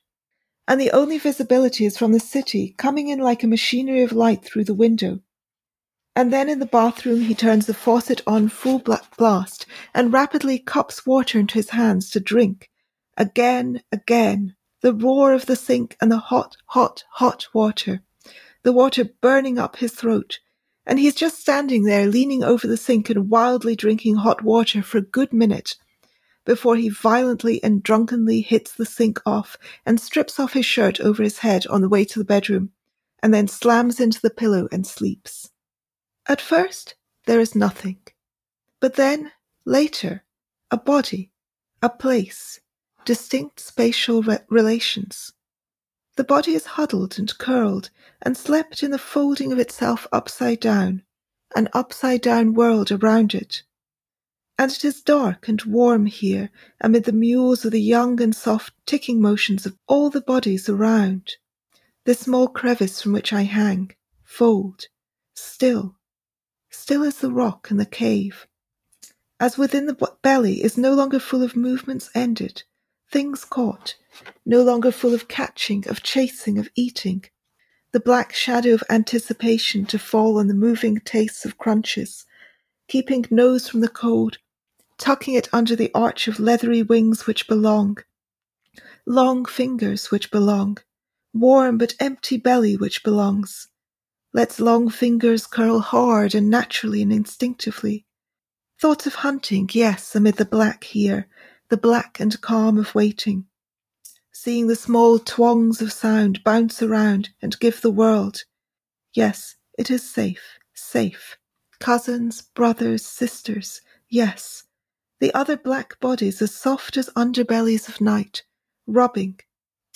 And the only visibility is from the city, coming in like a machinery of light through the window. And then in the bathroom he turns the faucet on full blast and rapidly cups water into his hands to drink. Again, again, the roar of the sink and the hot, hot, hot water, the water burning up his throat. And he's just standing there leaning over the sink and wildly drinking hot water for a good minute before he violently and drunkenly hits the sink off and strips off his shirt over his head on the way to the bedroom, and then slams into the pillow and sleeps. At first, there is nothing. But then, later, a body, a place, distinct spatial re- relations. The body is huddled and curled and slept in the folding of itself upside down, an upside down world around it. And it is dark and warm here amid the mews of the young and soft ticking motions of all the bodies around. The small crevice from which I hang, fold, still, still as the rock in the cave. As within the belly is no longer full of movements ended, things caught, no longer full of catching, of chasing, of eating. The black shadow of anticipation to fall on the moving tastes of crunches, keeping nose from the cold, tucking it under the arch of leathery wings which belong, long fingers which belong, warm but empty belly which belongs. Lets long fingers curl hard and naturally and instinctively. Thoughts of hunting, yes, amid the black here, the black and calm of waiting seeing the small twongs of sound bounce around and give the world. Yes, it is safe, safe. Cousins, brothers, sisters, yes. The other black bodies as soft as underbellies of night, rubbing.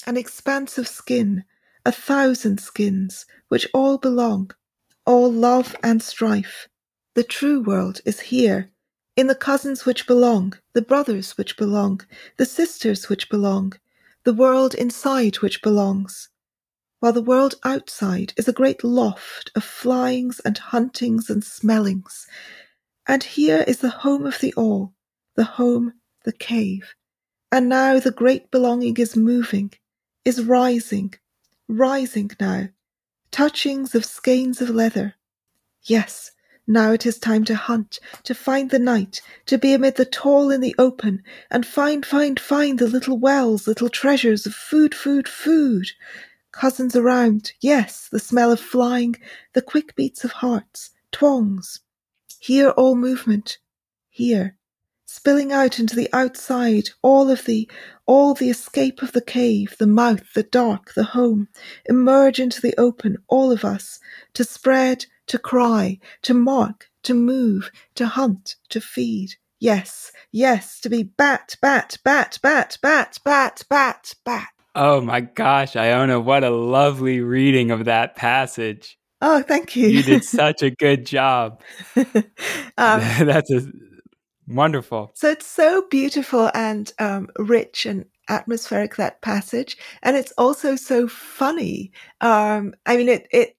An expanse of skin, a thousand skins, which all belong, all love and strife. The true world is here, in the cousins which belong, the brothers which belong, the sisters which belong, the world inside which belongs, while the world outside is a great loft of flyings and huntings and smellings. And here is the home of the all, the home, the cave. And now the great belonging is moving, is rising, rising now, touchings of skeins of leather. Yes, now it is time to hunt, to find the night, to be amid the tall in the open, and find, find, find the little wells, little treasures of food, food, food. Cousins around, yes, the smell of flying, the quick beats of hearts, twongs. Hear all movement, here, spilling out into the outside, all of the, all the escape of the cave, the mouth, the dark, the home, emerge into the open, all of us, to spread, to cry, to mark, to move, to hunt, to feed. Yes, yes, to be bat, bat, bat, bat, bat, bat, bat, bat. Oh my gosh, Iona, what a lovely reading of that passage. Oh, thank you. You did <laughs> such a good job. <laughs> um, <laughs> That's a, wonderful. So it's so beautiful and um, rich and atmospheric that passage, and it's also so funny. Um, I mean, it it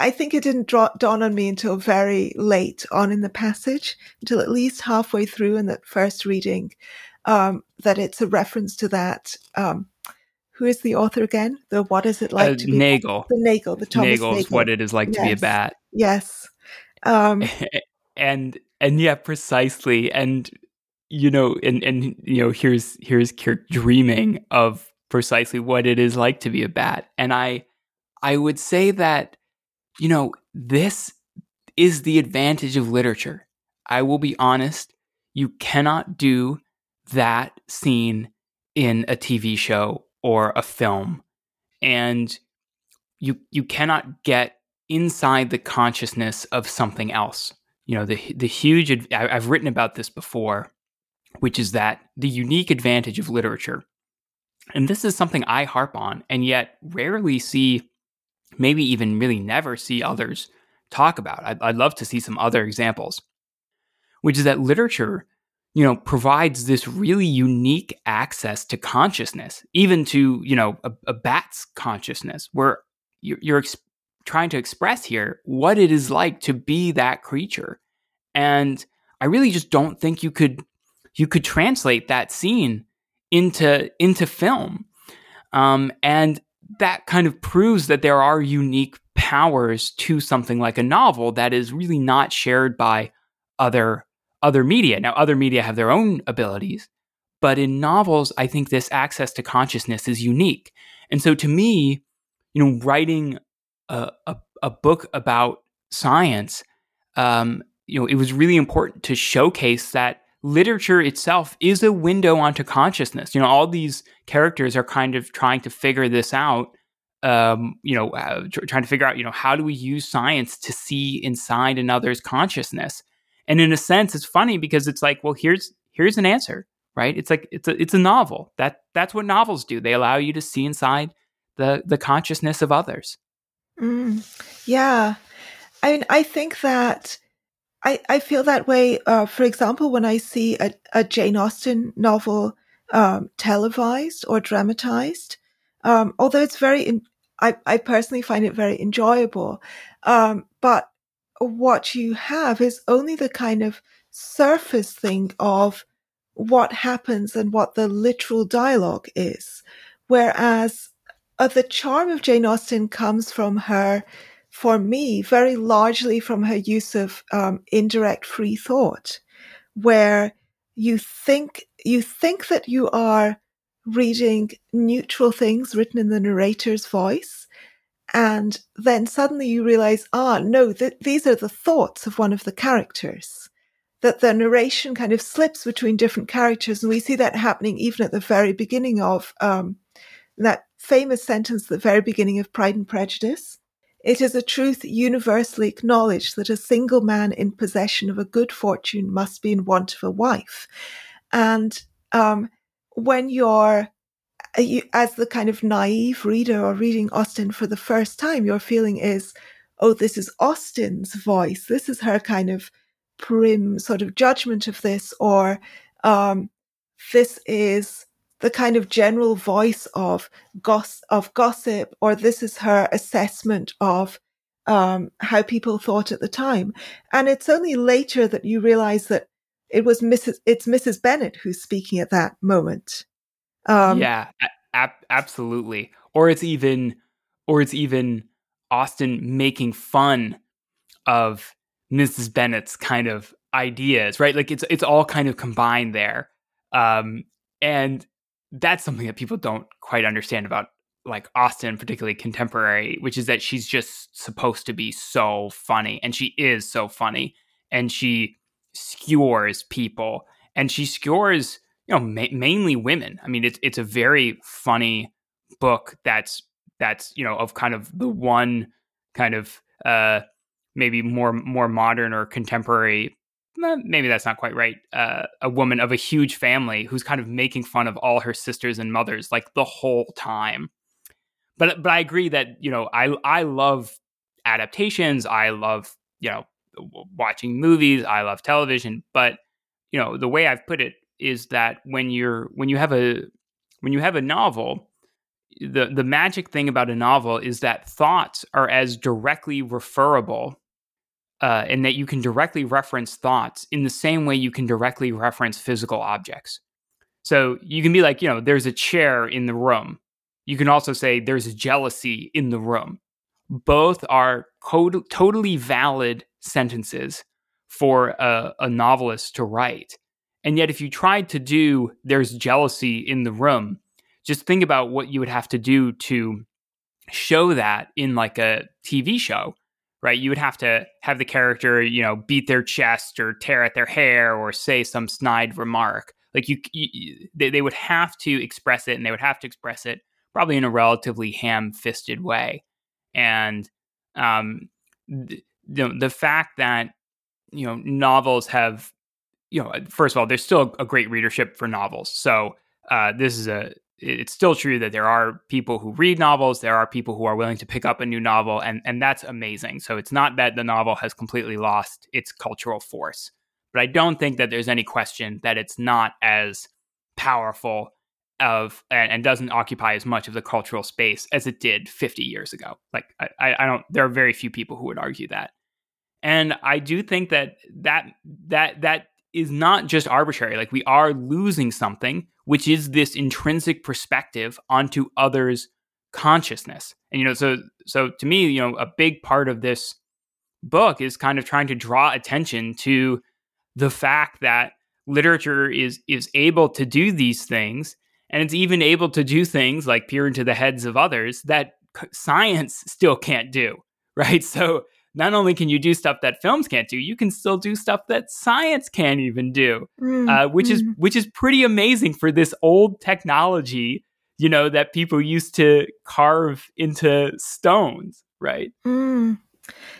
I think it didn't draw, dawn on me until very late on in the passage, until at least halfway through in that first reading, um, that it's a reference to that. Um, who is the author again? The what is it like uh, to be Nagel? The Nagel, the Thomas Nagel's Nagel. what it is like yes. to be a bat. Yes. Um, <laughs> and and yeah, precisely. And you know, and and you know, here's here's Kirk dreaming of precisely what it is like to be a bat. And I I would say that you know, this is the advantage of literature. I will be honest, you cannot do that scene in a TV show or a film. And you you cannot get inside the consciousness of something else. You know, the the huge I've written about this before, which is that the unique advantage of literature. And this is something I harp on and yet rarely see maybe even really never see others talk about. I'd, I'd love to see some other examples, which is that literature, you know, provides this really unique access to consciousness, even to, you know, a, a bat's consciousness, where you're, you're trying to express here what it is like to be that creature. And I really just don't think you could you could translate that scene into into film. Um, and that kind of proves that there are unique powers to something like a novel that is really not shared by other other media. Now other media have their own abilities, but in novels I think this access to consciousness is unique. And so to me, you know, writing a, a, a book about science, um, you know, it was really important to showcase that literature itself is a window onto consciousness. You know, all these characters are kind of trying to figure this out. Um, you know, uh, tr- trying to figure out, you know, how do we use science to see inside another's consciousness? And in a sense, it's funny because it's like, well, here's here's an answer, right? It's like it's a it's a novel. That that's what novels do. They allow you to see inside the the consciousness of others. Mm, yeah, I mean, I think that I, I feel that way. Uh, for example, when I see a, a Jane Austen novel um, televised or dramatized, um, although it's very, in, I, I personally find it very enjoyable. Um, but what you have is only the kind of surface thing of what happens and what the literal dialogue is. Whereas uh, the charm of Jane Austen comes from her for me, very largely from her use of um, indirect free thought, where you think you think that you are reading neutral things written in the narrator's voice, and then suddenly you realize, ah, no, th- these are the thoughts of one of the characters. That the narration kind of slips between different characters, and we see that happening even at the very beginning of um, that famous sentence, at the very beginning of Pride and Prejudice it is a truth universally acknowledged that a single man in possession of a good fortune must be in want of a wife. And um, when you're uh, you, as the kind of naive reader or reading Austen for the first time, your feeling is, oh, this is Austen's voice. This is her kind of prim sort of judgment of this, or um, this is the kind of general voice of goss of gossip, or this is her assessment of um, how people thought at the time. And it's only later that you realize that it was Mrs. It's Mrs. Bennet who's speaking at that moment. Um, yeah, a- absolutely. Or it's even, or it's even Austen making fun of Mrs. Bennet's kind of ideas, right? Like it's it's all kind of combined there. Um, and that's something that people don't quite understand about like Austen, particularly contemporary, which is that she's just supposed to be so funny, and she is so funny, and she skewers people, and she skewers you know ma- mainly women. I mean, it's it's a very funny book that's that's you know of kind of the one kind of uh maybe more more modern or contemporary maybe that's not quite right. Uh, a woman of a huge family who's kind of making fun of all her sisters and mothers like the whole time. But but I agree that you know I I love adaptations. I love you know watching movies. I love television. But you know the way I've put it is that when you're when you have a when you have a novel, the the magic thing about a novel is that thoughts are as directly referable uh, and that you can directly reference thoughts in the same way you can directly reference physical objects. So you can be like, you know, there's a chair in the room. You can also say there's jealousy in the room. Both are co- totally valid sentences for a, a novelist to write. And yet, if you tried to do there's jealousy in the room, just think about what you would have to do to show that in like a TV show right? You would have to have the character, you know, beat their chest or tear at their hair or say some snide remark. Like you, you they, they would have to express it, and they would have to express it probably in a relatively ham-fisted way. And um, the, the fact that you know novels have, you know, first of all, there's still a great readership for novels. So uh, this is a it's still true that there are people who read novels, there are people who are willing to pick up a new novel, and, and that's amazing. So it's not that the novel has completely lost its cultural force. But I don't think that there's any question that it's not as powerful of and, and doesn't occupy as much of the cultural space as it did 50 years ago. Like I, I don't there are very few people who would argue that. And I do think that that that that is not just arbitrary. Like we are losing something, which is this intrinsic perspective onto others' consciousness. And you know, so so to me, you know, a big part of this book is kind of trying to draw attention to the fact that literature is is able to do these things and it's even able to do things like peer into the heads of others that science still can't do <laughs> right so not only can you do stuff that films can't do, you can still do stuff that science can't even do, mm, uh, which mm. is which is pretty amazing for this old technology. You know that people used to carve into stones, right? Mm.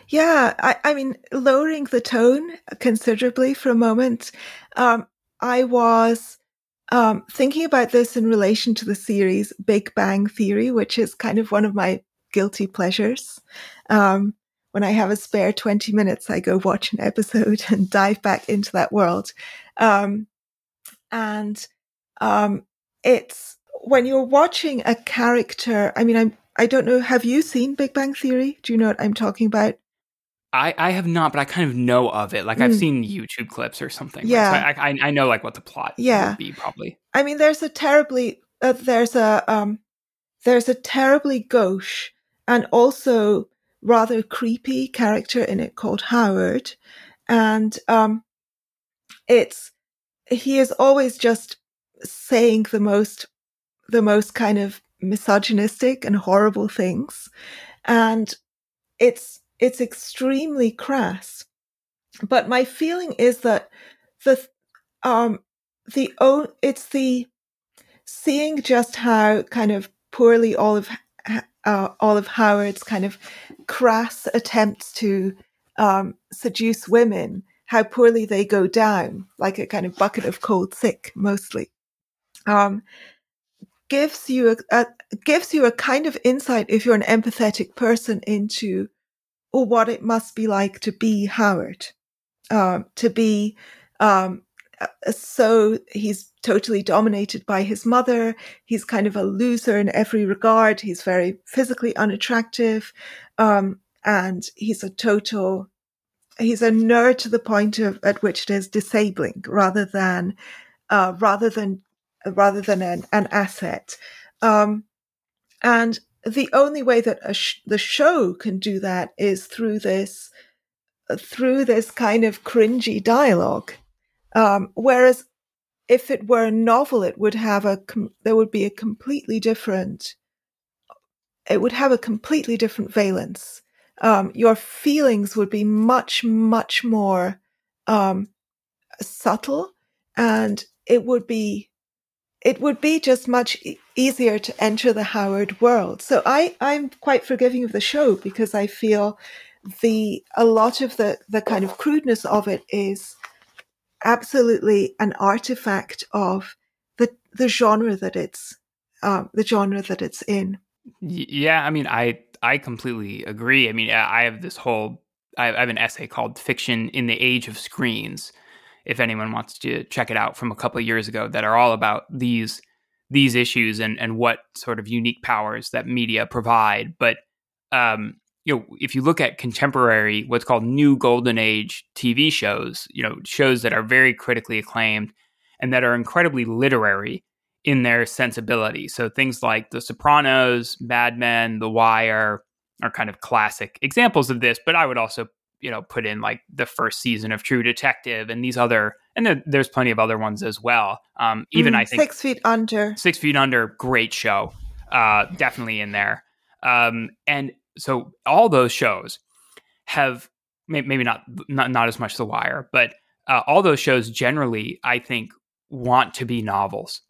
Yeah, I, I, mean, lowering the tone considerably for a moment. Um, I was um, thinking about this in relation to the series Big Bang Theory, which is kind of one of my guilty pleasures. Um, when I have a spare 20 minutes, I go watch an episode <laughs> and dive back into that world. Um, and um, it's when you're watching a character, I mean, I'm, I don't know, have you seen Big Bang Theory? Do you know what I'm talking about? I, I have not, but I kind of know of it. Like I've mm. seen YouTube clips or something. Yeah, right? so I, I, I know like what the plot yeah. would be probably. I mean, there's a terribly uh, there's a um there's a terribly gauche and also rather creepy character in it called Howard, and um, it's he is always just saying the most the most kind of misogynistic and horrible things, and it's it's extremely crass. But my feeling is that the um the it's the seeing just how kind of poorly Olive uh, Olive Howard's kind of crass attempts to um, seduce women, how poorly they go down, like a kind of bucket of cold sick, mostly, um, gives you a, a, gives you a kind of insight if you're an empathetic person into or what it must be like to be Howard, um, to be um, so he's totally dominated by his mother. He's kind of a loser in every regard. He's very physically unattractive, um, and he's a total. He's a nerd to the point of at which it is disabling, rather than, uh, rather than, rather than an, an asset. Um, and the only way that sh- the show can do that is through this through this kind of cringy dialogue um, whereas if it were a novel it would have a com- there would be a completely different it would have a completely different valence um, your feelings would be much much more um, subtle and it would be it would be just much e- easier to enter the Howard world. So I, I'm quite forgiving of the show because I feel the a lot of the the kind of crudeness of it is absolutely an artifact of the the genre that it's um, the genre that it's in. Yeah, I mean, I I completely agree. I mean, I have this whole I have an essay called "Fiction in the Age of Screens," if anyone wants to check it out from a couple of years ago that are all about these these issues and and what sort of unique powers that media provide but um you know if you look at contemporary what's called new golden age TV shows you know shows that are very critically acclaimed and that are incredibly literary in their sensibility so things like the sopranos mad men the wire are kind of classic examples of this but i would also you know put in like the first season of True Detective and these other and there's plenty of other ones as well. Um, even mm, I think Six Feet Under, Six Feet Under, great show, uh, definitely in there. Um, and so all those shows have maybe not not, not as much The Wire, but uh, all those shows generally I think want to be novels,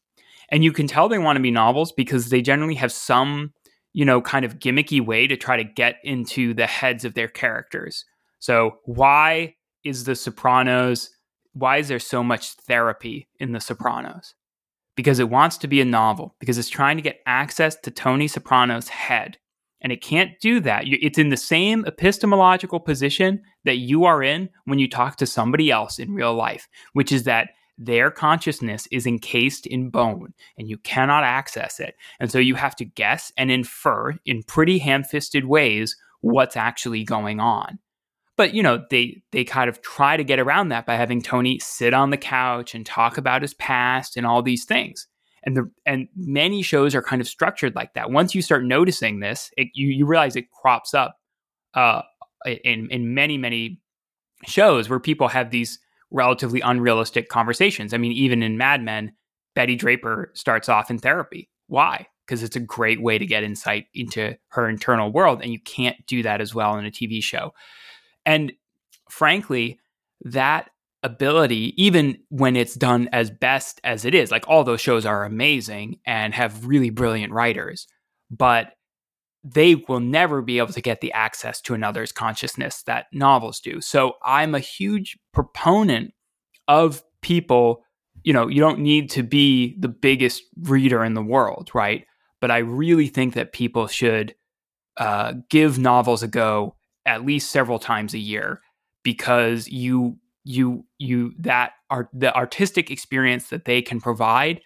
and you can tell they want to be novels because they generally have some you know kind of gimmicky way to try to get into the heads of their characters so, why is The Sopranos, why is there so much therapy in The Sopranos? Because it wants to be a novel, because it's trying to get access to Tony Soprano's head. And it can't do that. It's in the same epistemological position that you are in when you talk to somebody else in real life, which is that their consciousness is encased in bone and you cannot access it. And so you have to guess and infer in pretty ham fisted ways what's actually going on. But you know, they they kind of try to get around that by having Tony sit on the couch and talk about his past and all these things. And the and many shows are kind of structured like that. Once you start noticing this, it, you you realize it crops up uh, in in many many shows where people have these relatively unrealistic conversations. I mean, even in Mad Men, Betty Draper starts off in therapy. Why? Because it's a great way to get insight into her internal world, and you can't do that as well in a TV show. And frankly, that ability, even when it's done as best as it is, like all those shows are amazing and have really brilliant writers, but they will never be able to get the access to another's consciousness that novels do. So I'm a huge proponent of people, you know, you don't need to be the biggest reader in the world, right? But I really think that people should uh, give novels a go at least several times a year because you you you that are the artistic experience that they can provide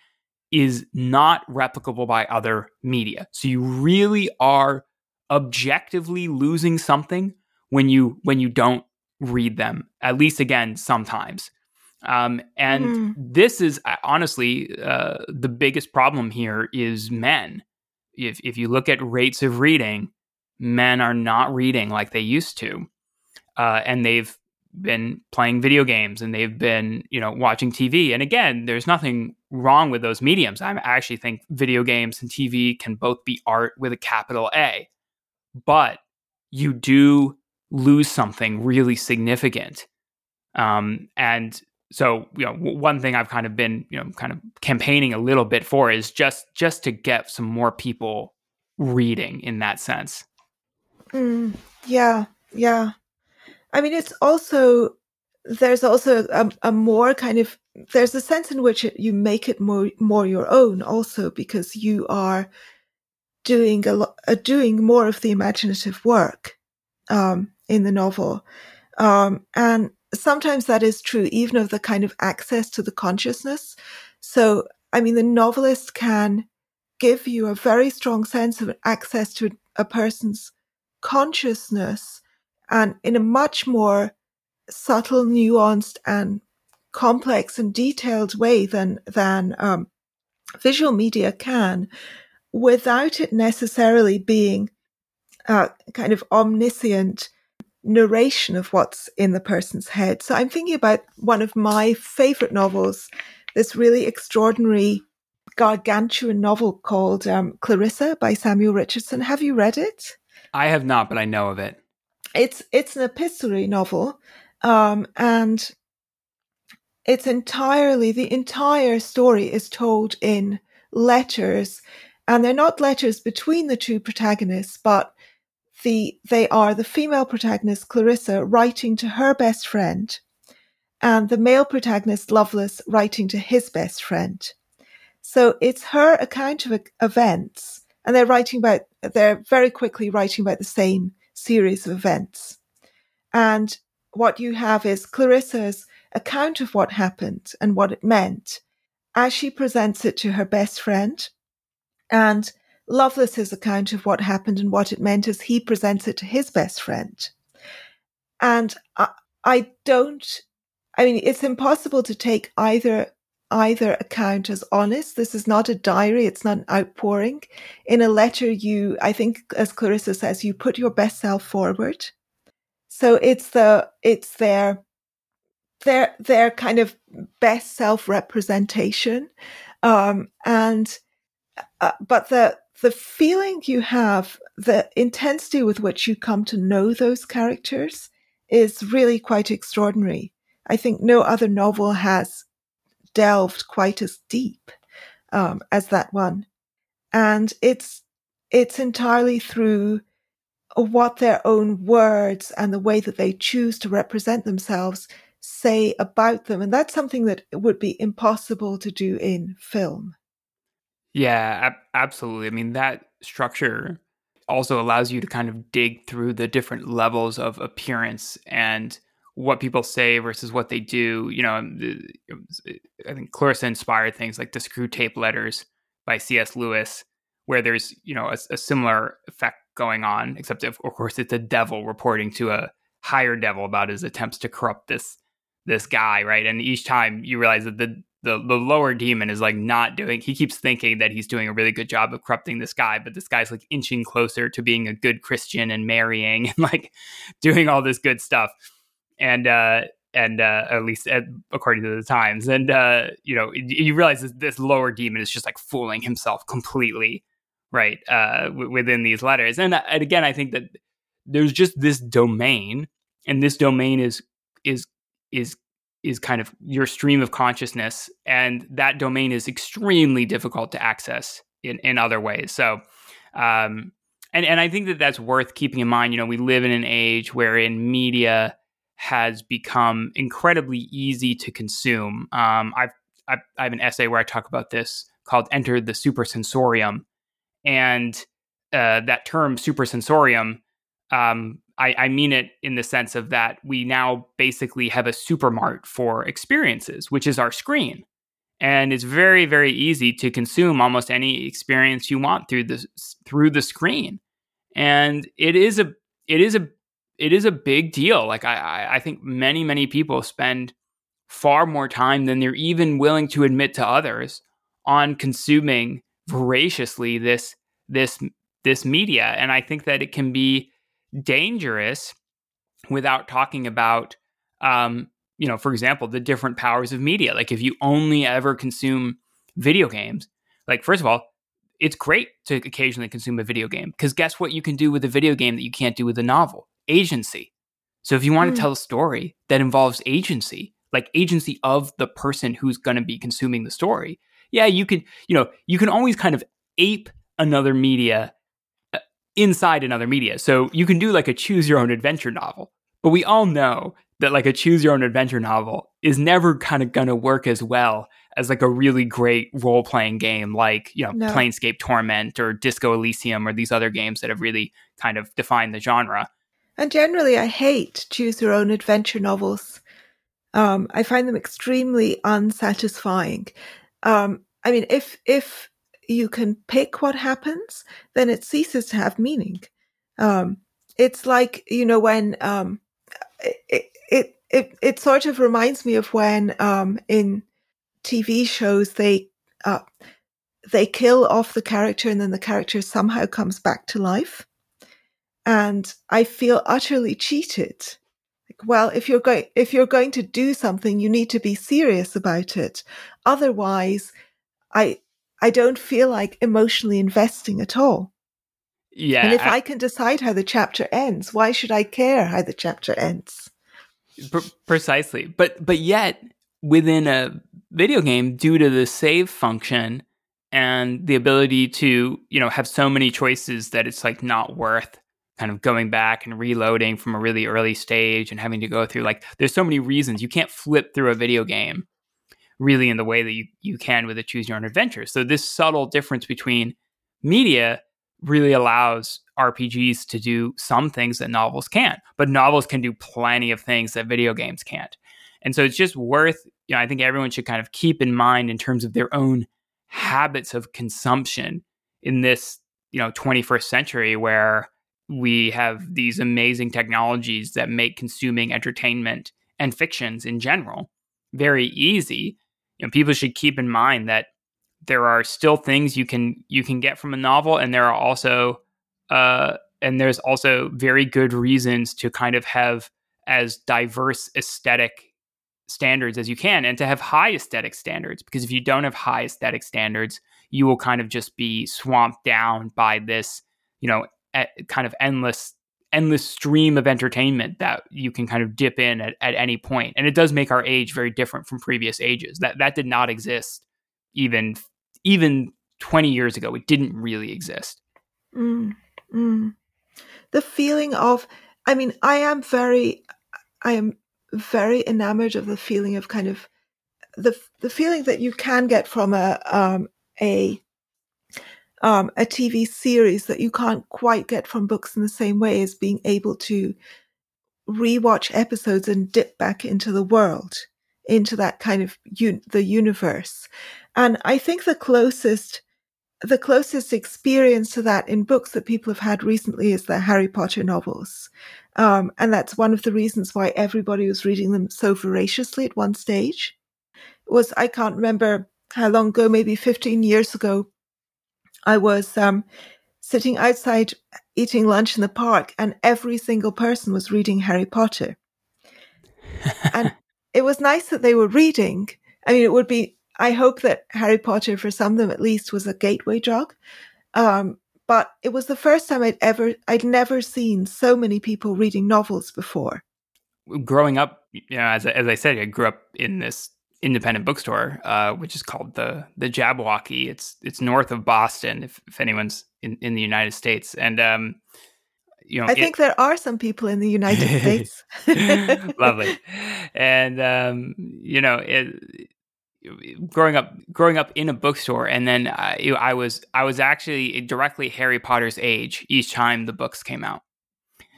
is not replicable by other media. So you really are objectively losing something when you when you don't read them. At least again sometimes. Um, and mm. this is uh, honestly uh, the biggest problem here is men. If if you look at rates of reading, men are not reading like they used to, uh, and they've been playing video games and they've been you know watching TV. And again, there's nothing wrong with those mediums. I actually think video games and TV can both be art with a capital A, but you do lose something really significant. Um, and so you know one thing I've kind of been you know kind of campaigning a little bit for is just just to get some more people reading in that sense. Mm, yeah, yeah. I mean, it's also there's also a, a, more kind of there's a sense in which you make it more more your own also because you are doing a lot uh, doing more of the imaginative work um, in the novel. Um, and sometimes that is true even of the kind of access to the consciousness. So i mean the novelist can give you a very strong sense of access to a person's consciousness and in a much more subtle, nuanced, and complex and detailed way than than um, visual media can, without it necessarily being a kind of omniscient narration of what's in the person's head. So I'm thinking about one of my favorite novels, this really extraordinary gargantuan novel called um, Clarissa by Samuel Richardson. Have you read it? I have not, but I know of it. It's it's an epistolary novel, um, and it's entirely the entire story is told in letters, and they're not letters between the two protagonists, but the they are the female protagonist Clarissa writing to her best friend, and the male protagonist Lovelace writing to his best friend. So it's her account of events, and they're writing about they're very quickly writing about the same series of events. And what you have is Clarissa's account of what happened and what it meant as she presents it to her best friend, and Lovelace's account of what happened and what it meant as he presents it to his best friend. And I, I don't, I mean, it's impossible to take either either account as honest. This is not a diary. It's not an outpouring. In a letter, you, I think, as Clarissa says, you put your best self forward. So it's the, it's their, their, their kind of best self representation. Um, and, uh, but the, the feeling you have, the intensity with which you come to know those characters is really quite extraordinary. I think no other novel has delved quite as deep um, as that one, and it's it's entirely through what their own words and the way that they choose to represent themselves say about them, and that's something that would be impossible to do in film. Yeah, ab- absolutely. I mean, that structure also allows you to kind of dig through the different levels of appearance and what people say versus what they do. You know, I think Clarissa inspired things like the Screwtape Letters by C.S. Lewis, where there's you know a, a similar effect going on, except of, of course it's a devil reporting to a higher devil about his attempts to corrupt this this guy, right? And each time you realize that the the the lower demon is like not doing he keeps thinking that he's doing a really good job of corrupting this guy but this guy's like inching closer to being a good christian and marrying <laughs> and like doing all this good stuff and uh, and uh, at least at, according to the times and uh, you know you realize this, this, lower demon is just like fooling himself completely right uh, w- within these letters and, uh, and again i think that there's just this domain and this domain is is is is kind of your stream of consciousness and that domain is extremely difficult to access in, in other ways so um, and and I think that that's worth keeping in mind. You know, we live in an age wherein media has become incredibly easy to consume. Um, I've, I've I have an essay where I talk about this called "Enter the Supersensorium," and uh, that term "supersensorium." Um, I, I mean it in the sense of that we now basically have a supermart for experiences, which is our screen and it's very very easy to consume almost any experience you want through the through the screen and it is a it is a it is a big deal like i i think many many people spend far more time than they're even willing to admit to others on consuming voraciously this this this media and i think that it can be dangerous without talking about um, you know, for example, the different powers of media. Like if you only ever consume video games, like first of all, it's great to occasionally consume a video game because guess what you can do with a video game that you can't do with a novel? Agency. So if you want mm. to tell a story that involves agency, like agency of the person who's going to be consuming the story, yeah, you can, you know, you can always kind of ape another media uh, inside another media. So you can do like a choose your own adventure novel. But we all know that like a choose your own adventure novel is never kind of going to work as well as like a really great role playing game like, you know, no. Planescape Torment or Disco Elysium or these other games that have really kind of defined the genre. And generally, I hate choose your own adventure novels. Um, I find them extremely unsatisfying. Um, I mean, if if you can pick what happens, then it ceases to have meaning. Um, it's like you know when um, it, it it it sort of reminds me of when um, in TV shows they uh, they kill off the character and then the character somehow comes back to life, and I feel utterly cheated. Like, well, if you're going if you're going to do something, you need to be serious about it. Otherwise, I I don't feel like emotionally investing at all. Yeah. And if I, I can decide how the chapter ends, why should I care how the chapter ends? precisely. But but yet within a video game due to the save function and the ability to, you know, have so many choices that it's like not worth kind of going back and reloading from a really early stage and having to go through like there's so many reasons you can't flip through a video game really in the way that you, you can with a choose your own adventure. So this subtle difference between media really allows RPGs to do some things that novels can't, but novels can do plenty of things that video games can't. And so it's just worth, you know, I think everyone should kind of keep in mind in terms of their own habits of consumption in this, you know, 21st century where we have these amazing technologies that make consuming entertainment and fictions in general very easy. You know, people should keep in mind that there are still things you can you can get from a novel, and there are also uh, and there's also very good reasons to kind of have as diverse aesthetic standards as you can, and to have high aesthetic standards. Because if you don't have high aesthetic standards, you will kind of just be swamped down by this, you know, kind of endless endless stream of entertainment that you can kind of dip in at, at any. And it does make our age very different from previous ages. That that did not exist even even 20 years ago, it didn't really exist. Mm, mm. The feeling of, I mean, I am very, I am very enamored of the feeling of kind of the the feeling that you can get from a um, a um, a TV series that you can't quite get from books in the same way as being able to rewatch episodes and dip back into the world, into that kind of un- the universe. And I think the closest, the closest experience to that in books that people have had recently is the Harry Potter novels. Um, and that's one of the reasons why everybody was reading them so voraciously at one stage. It was, I can't remember how long ago, maybe 15 years ago, I was, um, sitting outside eating lunch in the park and every single person was reading Harry Potter. <laughs> and it was nice that they were reading. I mean, it would be I hope that Harry Potter, for some of them at least, was a gateway drug. Um, but it was the first time I'd ever, I'd never seen so many people reading novels before. growing up, you know, as as I said, I grew up in this independent bookstore, uh, which is called the the Jabberwocky. It's it's north of Boston, if, if anyone's in, in the United States, and um, you know, I think there are some people in the United <laughs> States. <laughs> Lovely, and um, you know, it, growing up growing up in a bookstore, and then I, I was I was actually directly Harry Potter's age each time the books came out,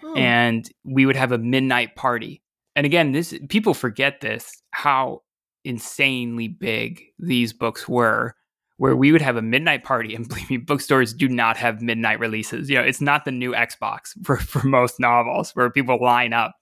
hmm. and we would have a midnight party. And again, this people forget this how insanely big these books were where we would have a midnight party and <laughs> believe me bookstores do not have midnight releases you know it's not the new xbox for, for most novels where people line up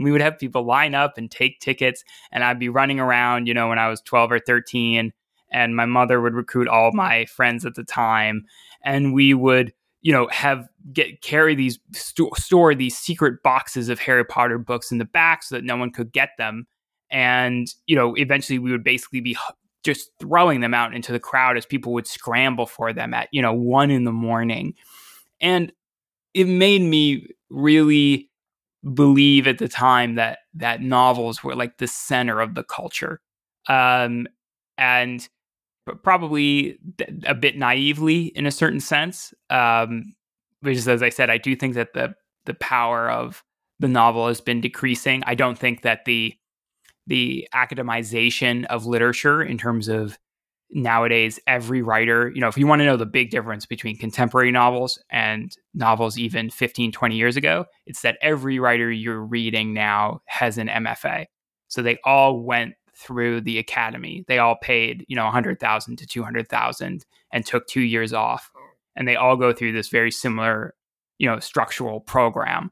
we would have people line up and take tickets and i'd be running around you know when i was 12 or 13 and my mother would recruit all my friends at the time and we would you know have get carry these st- store these secret boxes of harry potter books in the back so that no one could get them and you know eventually we would basically be just throwing them out into the crowd as people would scramble for them at you know one in the morning and it made me really believe at the time that that novels were like the center of the culture. Um and probably a bit naively in a certain sense um because as i said i do think that the the power of the novel has been decreasing. I don't think that the the academization of literature in terms of nowadays every writer you know if you want to know the big difference between contemporary novels and novels even 15 20 years ago it's that every writer you're reading now has an mfa so they all went through the academy. They all paid you know 100000 to 200000 and took two years off. And they all go through this very similar you know structural program.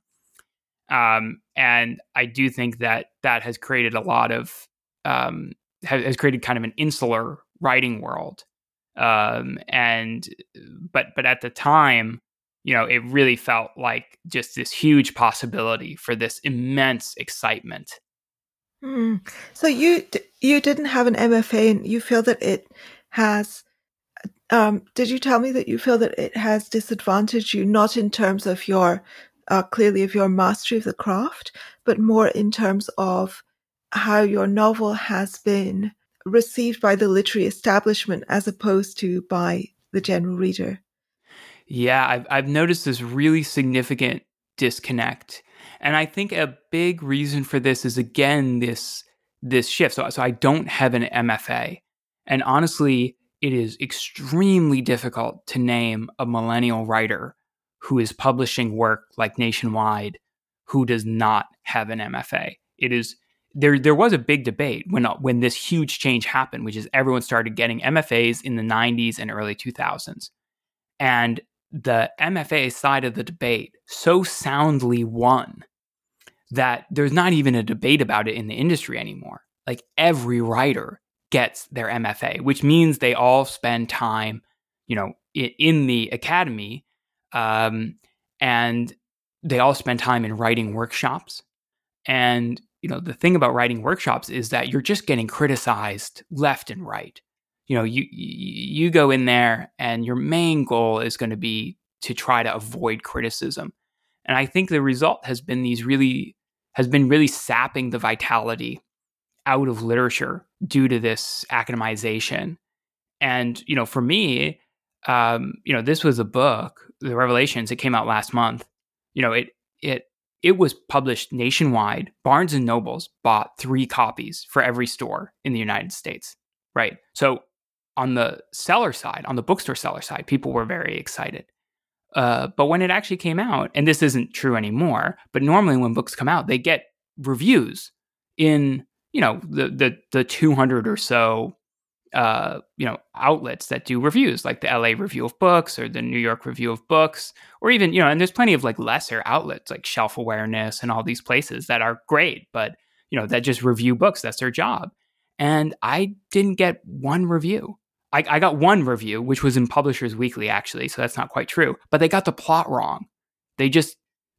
Um, and I do think that that has created a lot of um, has, has created kind of an insular writing world. Um, and but but at the time, you know, it really felt like just this huge possibility for this immense excitement. Mm. So you you didn't have an MFA, and you feel that it has. Um, did you tell me that you feel that it has disadvantaged you, not in terms of your uh, clearly of your mastery of the craft, but more in terms of how your novel has been received by the literary establishment as opposed to by the general reader. Yeah, I've, I've noticed this really significant disconnect. And I think a big reason for this is again this this shift. So, so I don't have an MFA. And honestly, it is extremely difficult to name a millennial writer who is publishing work like nationwide who does not have an MFA. It is there there was a big debate when when this huge change happened, which is everyone started getting MFAs in the 90s and early 2000s. And the MFA side of the debate so soundly won that there's not even a debate about it in the industry anymore. Like every writer gets their MFA, which means they all spend time, you know, in the academy um, and they all spend time in writing workshops. And you know, the thing about writing workshops is that you're just getting criticized left and right. You know, you you go in there and your main goal is going to be to try to avoid criticism. And I think the result has been these really has been really sapping the vitality out of literature due to this academization. And you know, for me, um, you know, this was a book the Revelations, it came out last month. You know, it it it was published nationwide. Barnes and Nobles bought three copies for every store in the United States. Right. So on the seller side, on the bookstore seller side, people were very excited. Uh, but when it actually came out, and this isn't true anymore, but normally when books come out, they get reviews in you know the the the 200 or so uh, you know outlets that do reviews like the LA Review of Books or the New York Review of Books or even you know and there's plenty of like lesser outlets like Shelf Awareness and all these places that are great but you know that just review books that's their job. And I didn't get one review. I, I got one review which was in Publishers Weekly actually so that's not quite true but they got the plot wrong. They just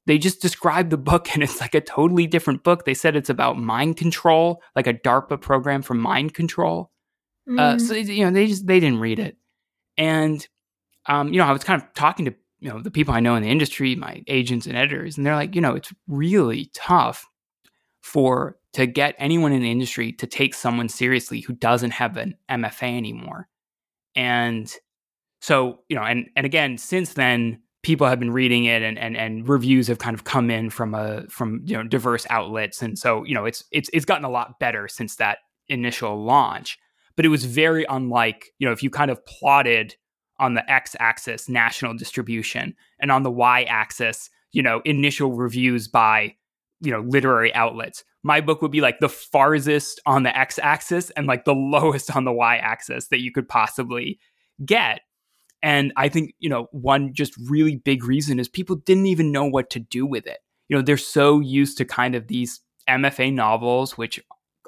they just described the book <laughs> and it's like a totally different book. They said it's about mind control like a DARPA program for mind control Mm. Uh, so you know, they just they didn't read it, and um, you know, I was kind of talking to you know the people I know in the industry, my agents and editors, and they're like, you know, it's really tough for to get anyone in the industry to take someone seriously who doesn't have an MFA anymore. And so, you know, and and again, since then, people have been reading it and and and reviews have kind of come in from a from you know diverse outlets. And so, you know, it's it's it's gotten a lot better since that initial launch. But it was very unlike, you know, if you kind of plotted on the x axis national distribution and on the y axis, you know, initial reviews by you know literary outlets. My book would be like the farthest on the x axis and like the <laughs> lowest on the y axis that you could possibly get. And i think you know one just really big reason is people didn't even know what to do with it. You know they're so used to kind of these mfa novels which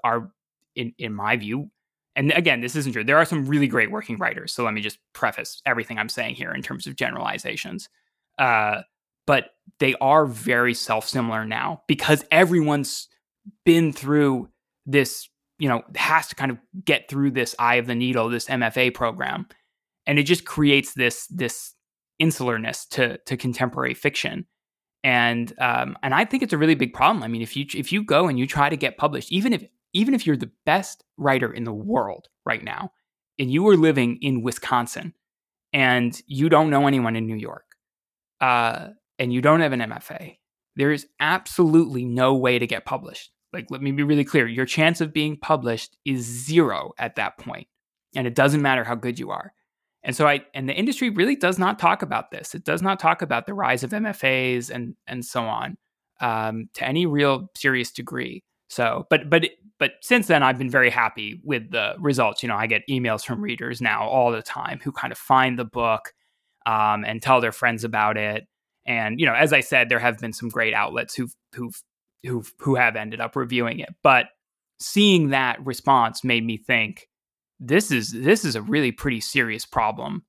are in in my view and again this isn't true there are some really great working writers so let me just preface everything i'm saying here in terms of generalizations uh, but they are very self similar now because everyone's been through this, you know, has to kind of get through this eye of the needle, this MFA program. And it just creates this this insularness to to contemporary fiction. And um, and I think it's a really big problem. I mean, if you if you go and you try to get published, even if even if you're the best writer in the world right now, and you are living in Wisconsin, and you don't know anyone in New York, uh, and you don't have an MFA, there is absolutely no way to get published. Like, let me be really clear your chance of being published is zero at that point, and it doesn't matter how good you are. And so I and the industry really does not talk about this. It does not talk about the rise of MFAs and and so on um, to any real serious degree. So, but but but since then, I've been very happy with the results. You know, I get emails from readers now all the time who kind of find the book um, and tell their friends about it. And you know, as I said, there have been some great outlets who've who've who've who have ended up reviewing it. But seeing that response made me think this is this is a really pretty serious problem.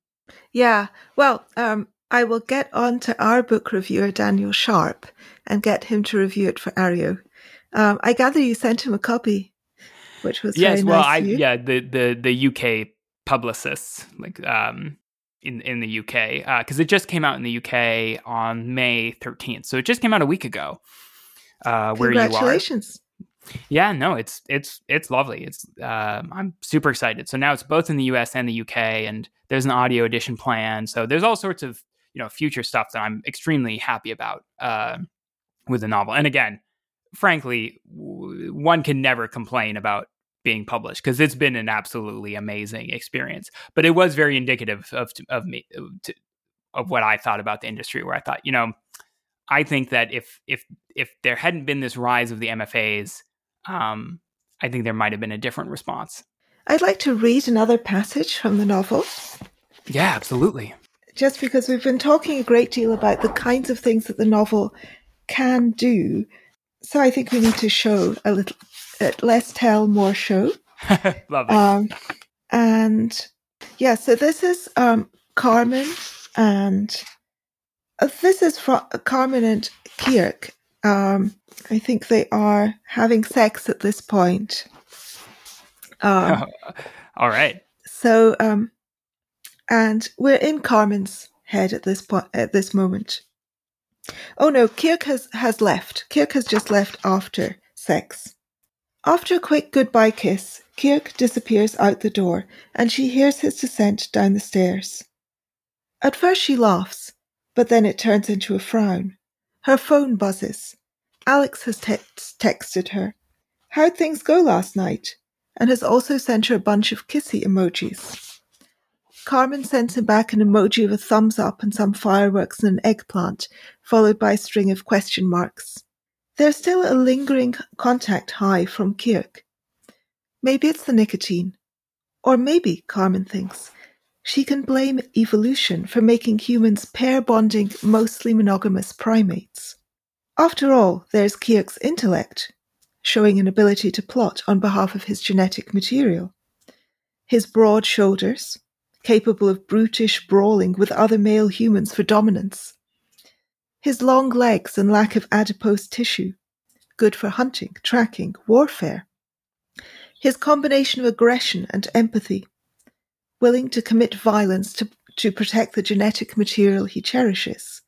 Yeah. Well, um, I will get on to our book reviewer Daniel Sharp and get him to review it for Areo. Um, I gather you sent him a copy, which was yes. well, nice I yeah the the the UK publicists like um in in the UK because uh, it just came out in the UK on May 13th. So it just came out a week ago. Uh, where you are. Congratulations. Yeah, no, it's it's it's lovely. It's uh, I'm super excited. So now it's both in the US and the UK, and there's an audio edition plan. So there's all sorts of you know future stuff that I'm extremely happy about uh, with the novel. And again, frankly, w- one can never complain about being published because it's been an absolutely amazing experience. But it was very indicative of of me to, of what I thought about the industry, where I thought, you know, I think that if if if there hadn't been this rise of the MFAs, um, I think there might have been a different response. I'd like to read another passage from the novel. Yeah, absolutely. Just because we've been talking a great deal about the kinds of things that the novel can do, so I think we need to show a little less tell, more show. <laughs> Love it. Um, and yeah, so this is um, Carmen and uh, this is from Carmen and Kirk. Um, I think they are having sex at this point. Um, <laughs> All right. So, um, and we're in Carmen's head at this point, at this moment. Oh no, Kirk has, has left. Kirk has just left after sex. After a quick goodbye kiss, Kirk disappears out the door and she hears his descent down the stairs. At first she laughs, but then it turns into a frown. Her phone buzzes. Alex has te- texted her. How'd things go last night? And has also sent her a bunch of kissy emojis. Carmen sends him back an emoji of a thumbs up and some fireworks and an eggplant, followed by a string of question marks. There's still a lingering contact high from Kirk. Maybe it's the nicotine. Or maybe, Carmen thinks, she can blame evolution for making humans pair bonding, mostly monogamous primates. After all, there's Kirk's intellect, showing an ability to plot on behalf of his genetic material. His broad shoulders, capable of brutish brawling with other male humans for dominance. His long legs and lack of adipose tissue, good for hunting, tracking, warfare. His combination of aggression and empathy, willing to commit violence to, to protect the genetic material he cherishes.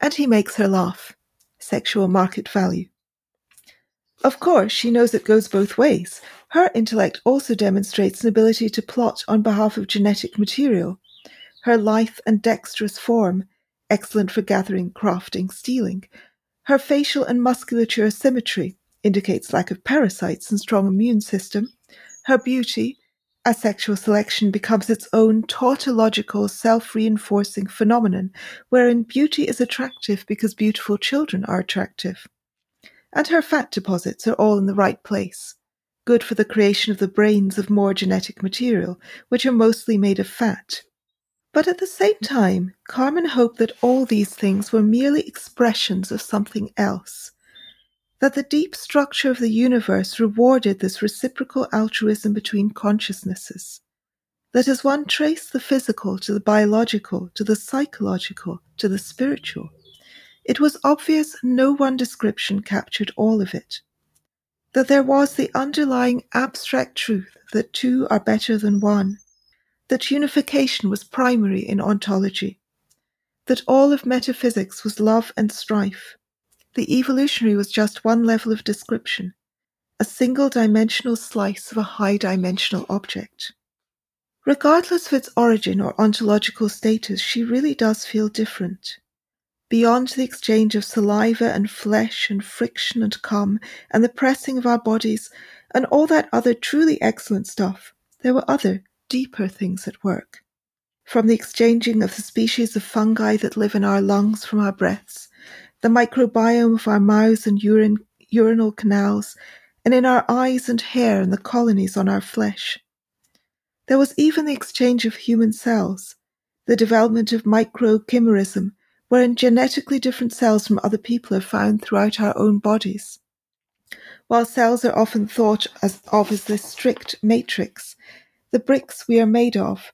And he makes her laugh. Sexual market value. Of course, she knows it goes both ways. Her intellect also demonstrates an ability to plot on behalf of genetic material. Her lithe and dexterous form, excellent for gathering, crafting, stealing. Her facial and musculature symmetry indicates lack of parasites and strong immune system. Her beauty, a sexual selection becomes its own tautological, self-reinforcing phenomenon, wherein beauty is attractive because beautiful children are attractive. And her fat deposits are all in the right place, good for the creation of the brains of more genetic material, which are mostly made of fat. But at the same time, Carmen hoped that all these things were merely expressions of something else, that the deep structure of the universe rewarded this reciprocal altruism between consciousnesses, that as one traced the physical to the biological, to the psychological, to the spiritual, it was obvious no one description captured all of it, that there was the underlying abstract truth that two are better than one that unification was primary in ontology, that all of metaphysics was love and strife. The evolutionary was just one level of description, a single dimensional slice of a high dimensional object. Regardless of its origin or ontological status, she really does feel different. Beyond the exchange of saliva and flesh and friction and cum and the pressing of our bodies and all that other truly excellent stuff, there were other, deeper things at work. From the exchanging of the species of fungi that live in our lungs from our breaths, the microbiome of our mouths and urine, urinal canals, and in our eyes and hair and the colonies on our flesh. There was even the exchange of human cells, the development of microchimerism, wherein genetically different cells from other people are found throughout our own bodies. While cells are often thought as, of as this strict matrix, the bricks we are made of,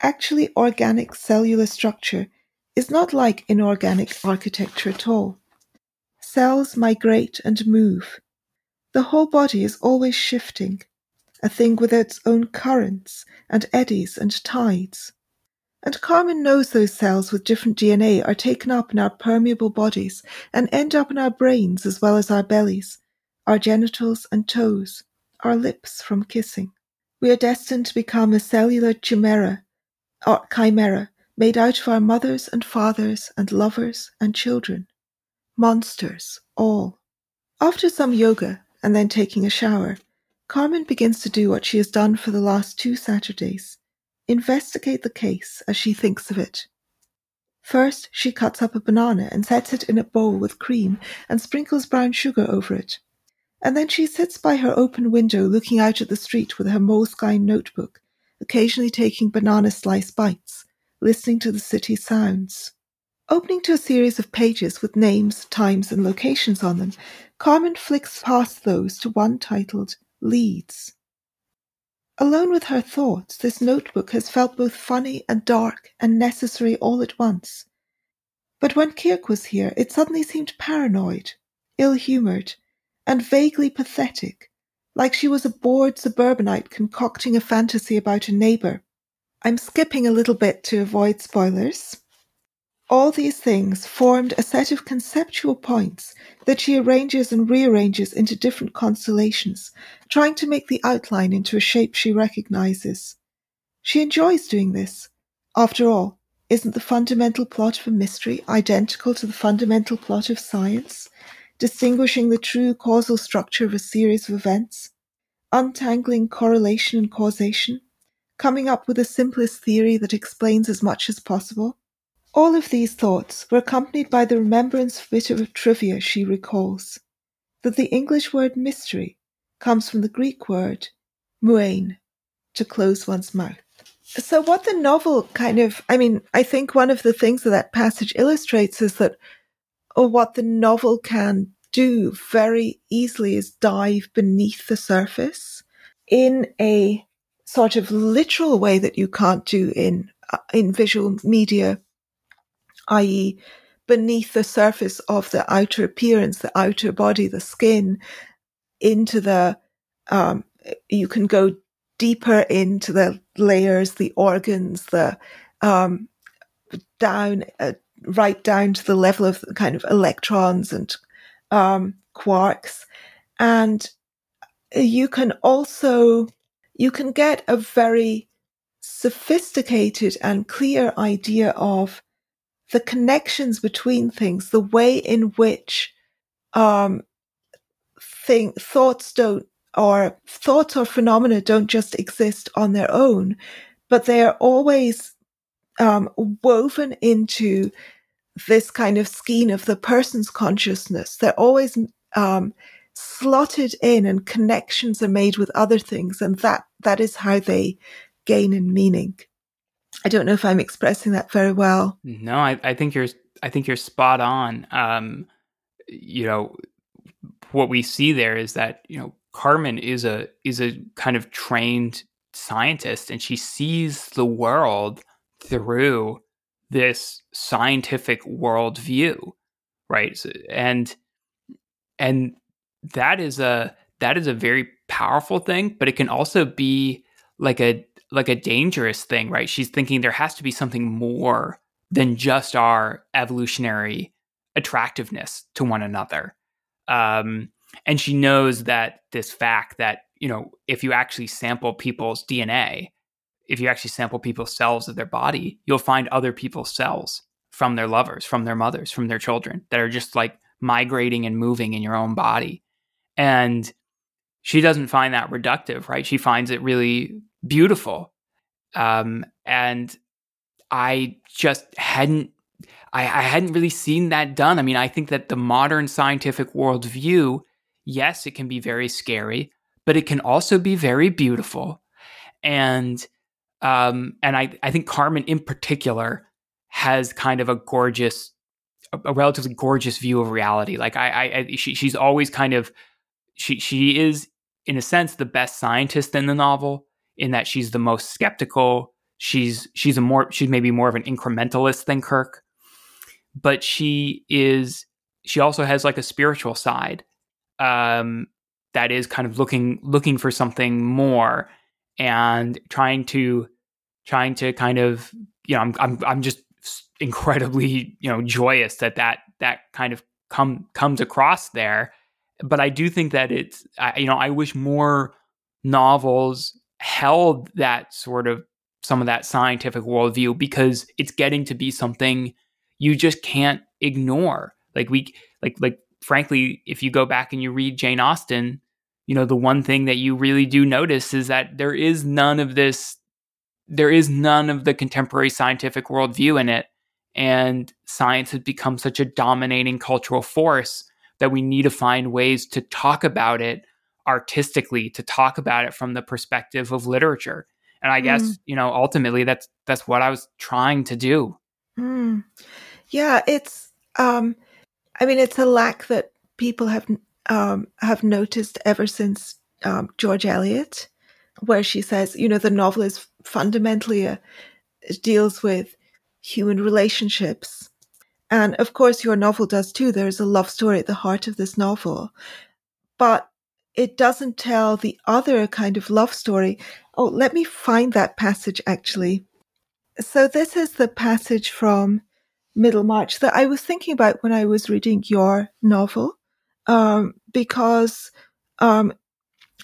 actually organic cellular structure is not like inorganic architecture at all. Cells migrate and move. The whole body is always shifting, a thing with its own currents and eddies and tides. And Carmen knows those cells with different DNA are taken up in our permeable bodies and end up in our brains as well as our bellies, our genitals and toes, our lips from kissing. We are destined to become a cellular chimera, or chimera, made out of our mothers and fathers and lovers and children. Monsters, all. After some yoga and then taking a shower, Carmen begins to do what she has done for the last two Saturdays investigate the case as she thinks of it. First, she cuts up a banana and sets it in a bowl with cream and sprinkles brown sugar over it and then she sits by her open window looking out at the street with her Moleskine notebook, occasionally taking banana slice bites, listening to the city sounds. Opening to a series of pages with names, times, and locations on them, Carmen flicks past those to one titled Leads. Alone with her thoughts, this notebook has felt both funny and dark and necessary all at once. But when Kirk was here, it suddenly seemed paranoid, ill humoured, and vaguely pathetic, like she was a bored suburbanite concocting a fantasy about a neighbour. I'm skipping a little bit to avoid spoilers. All these things formed a set of conceptual points that she arranges and rearranges into different constellations, trying to make the outline into a shape she recognizes. She enjoys doing this. After all, isn't the fundamental plot of a mystery identical to the fundamental plot of science? distinguishing the true causal structure of a series of events, untangling correlation and causation, coming up with the simplest theory that explains as much as possible. All of these thoughts were accompanied by the remembrance of a bit of trivia she recalls that the English word mystery comes from the Greek word muein, to close one's mouth. So, what the novel kind of, I mean, I think one of the things that that passage illustrates is that or what the novel can do very easily is dive beneath the surface in a sort of literal way that you can't do in uh, in visual media, i.e., beneath the surface of the outer appearance, the outer body, the skin, into the um, you can go deeper into the layers, the organs, the um, down uh, right down to the level of kind of electrons and um, quarks. And you can also, you can get a very sophisticated and clear idea of the connections between things, the way in which um, thing, thoughts don't, or thoughts or phenomena don't just exist on their own, but they are always um, woven into this kind of skein of the person's consciousness. They're always um, slotted in, and connections are made with other things, and that that is how they gain in meaning. I don't know if I'm expressing that very well. No, I, I think you're I think you're spot on. Um, you know, what we see there is that you know Carmen is a is a kind of trained scientist, and she sees the world through this scientific worldview, right? So, and and that is a that is a very powerful thing, but it can also be like a like a dangerous thing, right? She's thinking there has to be something more than just our evolutionary attractiveness to one another. Um, and she knows that this fact that, you know, if you actually sample people's DNA, if you actually sample people's cells of their body, you'll find other people's cells from their lovers, from their mothers, from their children that are just like migrating and moving in your own body. And she doesn't find that reductive, right? She finds it really beautiful. Um, and I just hadn't I, I, hadn't really seen that done. I mean, I think that the modern scientific worldview, yes, it can be very scary, but it can also be very beautiful. And um, and I, I think Carmen in particular has kind of a gorgeous, a, a relatively gorgeous view of reality. Like I, I, I she, she's always kind of, she, she is in a sense the best scientist in the novel in that she's the most skeptical. She's she's a more she's maybe more of an incrementalist than Kirk, but she is she also has like a spiritual side um, that is kind of looking looking for something more and trying to trying to kind of you know I'm I'm I'm just incredibly you know joyous that that that kind of come comes across there but I do think that it's I, you know I wish more novels held that sort of some of that scientific worldview because it's getting to be something you just can't ignore. Like we like like frankly, if you go back and you read Jane Austen, you know, the one thing that you really do notice is that there is none of this there is none of the contemporary scientific worldview in it. And science has become such a dominating cultural force that we need to find ways to talk about it artistically, to talk about it from the perspective of literature. And I guess, mm. you know, ultimately that's that's what I was trying to do. Mm. Yeah, it's um I mean it's a lack that people have um have noticed ever since um, George Eliot where she says, you know, the novel is fundamentally a, it deals with human relationships. And of course, your novel does too. There's a love story at the heart of this novel, but it doesn't tell the other kind of love story. Oh, let me find that passage actually. So this is the passage from Middlemarch that I was thinking about when I was reading your novel, um, because um,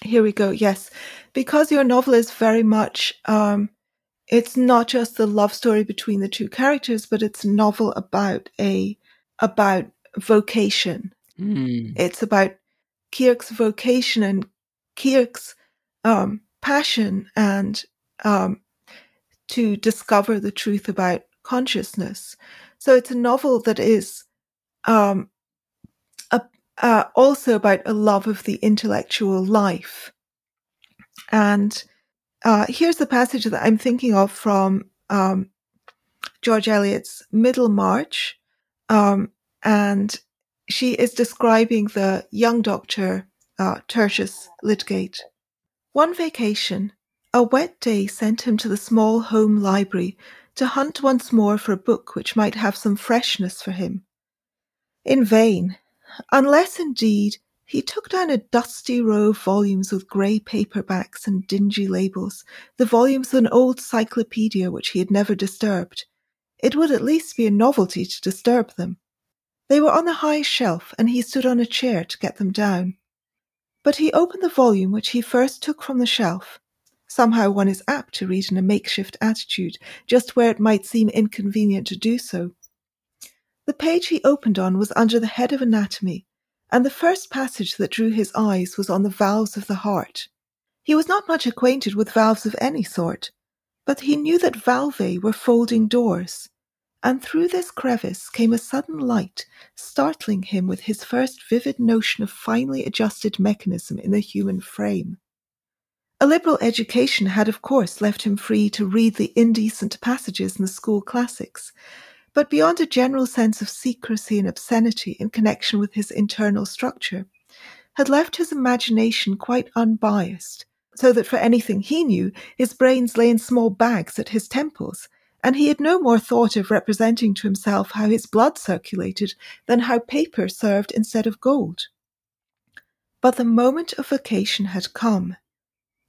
here we go. Yes, because your novel is very much, um, it's not just the love story between the two characters, but it's a novel about a, about vocation. Mm. It's about Kirk's vocation and Kirk's, um, passion and, um, to discover the truth about consciousness. So it's a novel that is, um, a, uh, also about a love of the intellectual life and uh, here's the passage that I'm thinking of from um, George Eliot's Middlemarch. Um, and she is describing the young doctor, uh, Tertius Lydgate. One vacation, a wet day sent him to the small home library to hunt once more for a book which might have some freshness for him. In vain, unless indeed he took down a dusty row of volumes with grey paperbacks and dingy labels, the volumes of an old cyclopedia which he had never disturbed. It would at least be a novelty to disturb them. They were on a high shelf, and he stood on a chair to get them down. But he opened the volume which he first took from the shelf. Somehow one is apt to read in a makeshift attitude, just where it might seem inconvenient to do so. The page he opened on was under the head of anatomy, and the first passage that drew his eyes was on the valves of the heart. He was not much acquainted with valves of any sort, but he knew that valvae were folding doors, and through this crevice came a sudden light, startling him with his first vivid notion of finely adjusted mechanism in the human frame. A liberal education had, of course, left him free to read the indecent passages in the school classics, but beyond a general sense of secrecy and obscenity in connection with his internal structure, had left his imagination quite unbiased, so that for anything he knew, his brains lay in small bags at his temples, and he had no more thought of representing to himself how his blood circulated than how paper served instead of gold. But the moment of vocation had come,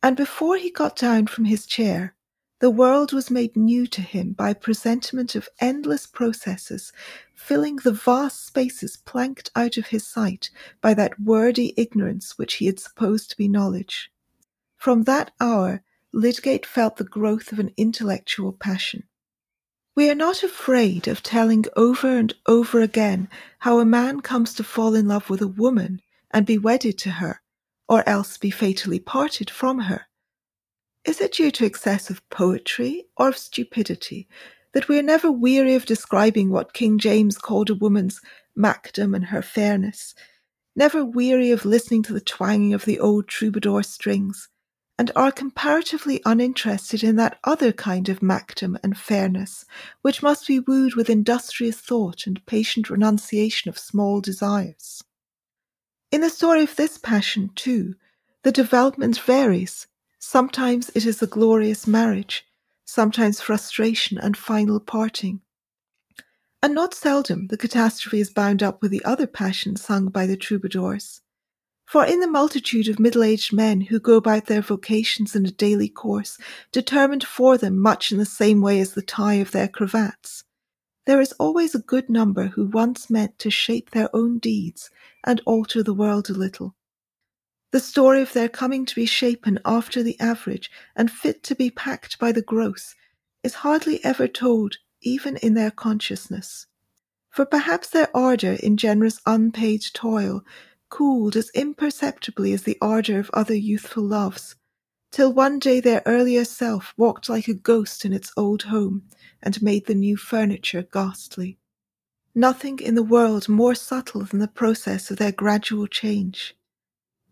and before he got down from his chair, the world was made new to him by presentiment of endless processes, filling the vast spaces planked out of his sight by that wordy ignorance which he had supposed to be knowledge. From that hour, Lydgate felt the growth of an intellectual passion. We are not afraid of telling over and over again how a man comes to fall in love with a woman and be wedded to her, or else be fatally parted from her. Is it due to excess of poetry or of stupidity that we are never weary of describing what King James called a woman's makdom and her fairness, never weary of listening to the twanging of the old troubadour strings, and are comparatively uninterested in that other kind of makdom and fairness, which must be wooed with industrious thought and patient renunciation of small desires. In the story of this passion, too, the development varies. Sometimes it is a glorious marriage, sometimes frustration and final parting. And not seldom the catastrophe is bound up with the other passion sung by the troubadours. For in the multitude of middle aged men who go about their vocations in a daily course, determined for them much in the same way as the tie of their cravats, there is always a good number who once meant to shape their own deeds and alter the world a little. The story of their coming to be shapen after the average and fit to be packed by the gross is hardly ever told even in their consciousness. For perhaps their ardour in generous unpaid toil cooled as imperceptibly as the ardour of other youthful loves, till one day their earlier self walked like a ghost in its old home and made the new furniture ghastly. Nothing in the world more subtle than the process of their gradual change.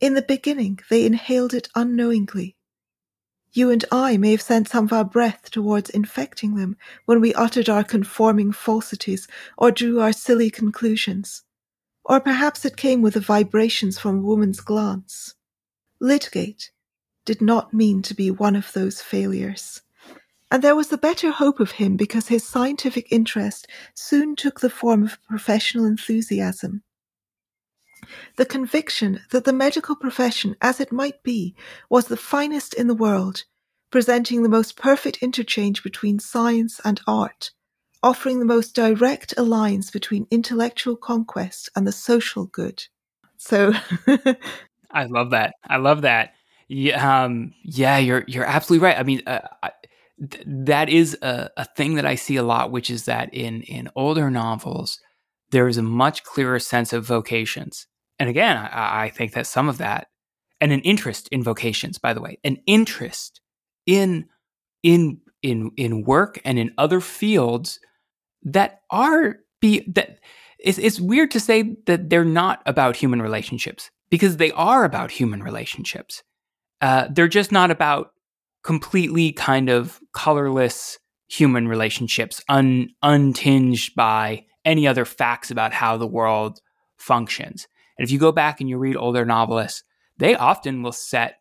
In the beginning, they inhaled it unknowingly. You and I may have sent some of our breath towards infecting them when we uttered our conforming falsities or drew our silly conclusions. Or perhaps it came with the vibrations from a woman's glance. Lydgate did not mean to be one of those failures. And there was the better hope of him because his scientific interest soon took the form of professional enthusiasm. The conviction that the medical profession, as it might be, was the finest in the world, presenting the most perfect interchange between science and art, offering the most direct alliance between intellectual conquest and the social good. So <laughs> I love that. I love that. Yeah, um, yeah, you're you're absolutely right. I mean, uh, I, th- that is a, a thing that I see a lot, which is that in in older novels, there is a much clearer sense of vocations. And again, I, I think that some of that, and an interest in vocations, by the way, an interest in in in in work and in other fields that are be that it's, it's weird to say that they're not about human relationships because they are about human relationships. Uh, they're just not about completely kind of colorless human relationships, un, untinged by any other facts about how the world functions. And if you go back and you read older novelists, they often will set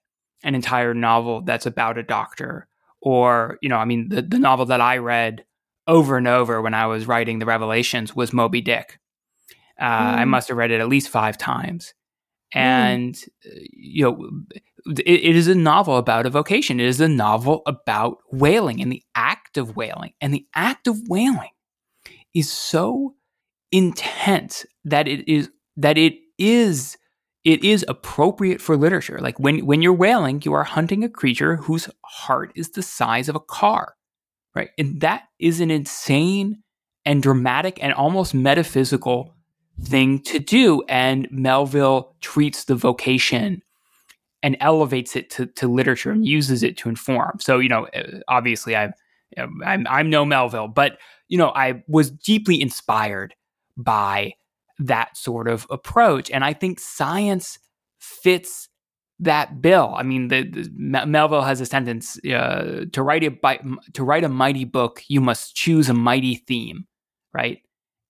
an entire novel that's about a doctor. Or, you know, I mean, the, the novel that I read over and over when I was writing the Revelations was Moby Dick. Uh, mm. I must have read it at least five times. Mm. And, mm. you know, it, it is a novel about a vocation. It is a novel about whaling and the act of whaling. And the act of whaling is so intense that it is, that it is it is appropriate for literature. Like when, when you're whaling, you are hunting a creature whose heart is the size of a car, right? And that is an insane and dramatic and almost metaphysical thing to do. And Melville treats the vocation and elevates it to, to literature and uses it to inform. So, you know, uh, obviously I'm, I'm, I'm no Melville, but, you know, I was deeply inspired by that sort of approach. And I think science fits that bill. I mean, the, the Melville has a sentence: uh, "To write a to write a mighty book, you must choose a mighty theme." Right,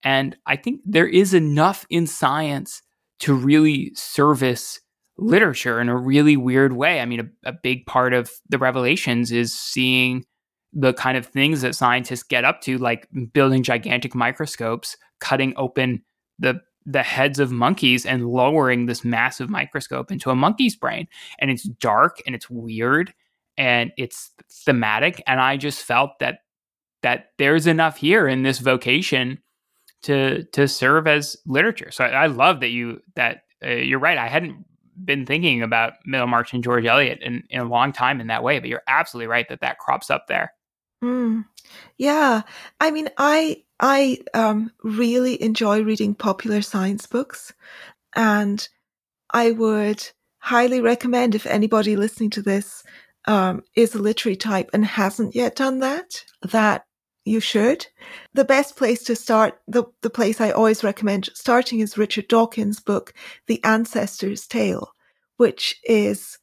and I think there is enough in science to really service literature in a really weird way. I mean, a, a big part of the revelations is seeing the kind of things that scientists get up to, like building gigantic microscopes, cutting open the the heads of monkeys and lowering this massive microscope into a monkey's brain. And it's dark and it's weird and it's thematic. And I just felt that that there's enough here in this vocation to to serve as literature. So I, I love that you that uh, you're right. I hadn't been thinking about Middlemarch and George Eliot in, in a long time in that way, but you're absolutely right that that crops up there. Mm. Yeah, I mean, I I um, really enjoy reading popular science books, and I would highly recommend if anybody listening to this um, is a literary type and hasn't yet done that, that you should. The best place to start, the, the place I always recommend starting is Richard Dawkins' book, The Ancestor's Tale, which is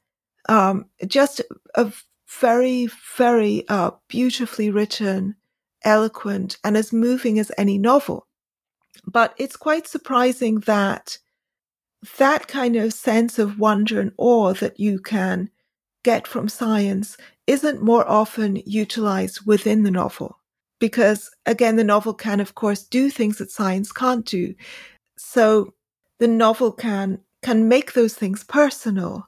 um, just a very, very uh, beautifully written eloquent and as moving as any novel. But it's quite surprising that that kind of sense of wonder and awe that you can get from science isn't more often utilized within the novel. Because again, the novel can, of course, do things that science can't do. So the novel can, can make those things personal.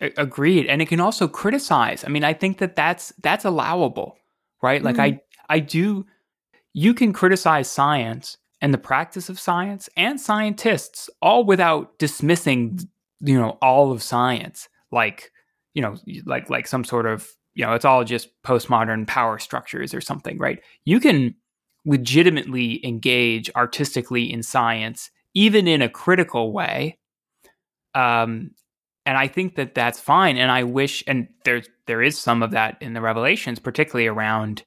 Agreed. And it can also criticize. I mean, I think that that's, that's allowable, right? Like mm. I, I do, you can criticize science and the practice of science and scientists all without dismissing, you know, all of science like, you know, like, like some sort of, you know, it's all just postmodern power structures or something, right? You can legitimately engage artistically in science, even in a critical way. Um, and I think that that's fine. And I wish, and there's there is some of that in the Revelations, particularly around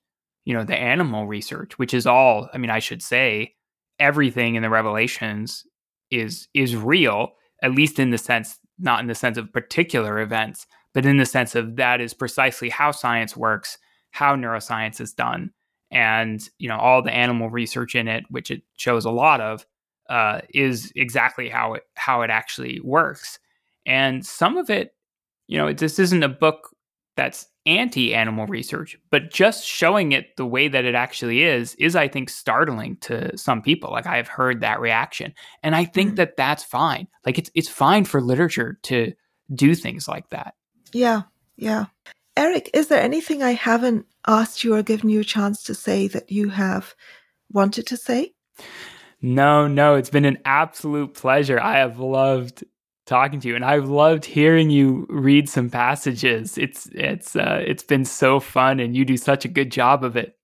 you know the animal research which is all i mean i should say everything in the revelations is is real at least in the sense not in the sense of particular events but in the sense of that is precisely how science works how neuroscience is done and you know all the animal research in it which it shows a lot of uh, is exactly how it how it actually works. And some of it you know this isn't a book that's anti animal research, but just showing it the way that it actually is, is, I think, startling to some people. Like I have heard that reaction. And I think mm. that that's fine. Like it's, it's fine for literature to do things like that. Yeah. Yeah. Erik, is there anything I haven't asked you or given you a chance to say that you have wanted to say? No, no, it's been an absolute pleasure. I have loved talking to you and I've loved hearing you read some passages. It's it's uh, it's been so fun and you do such a good job of it.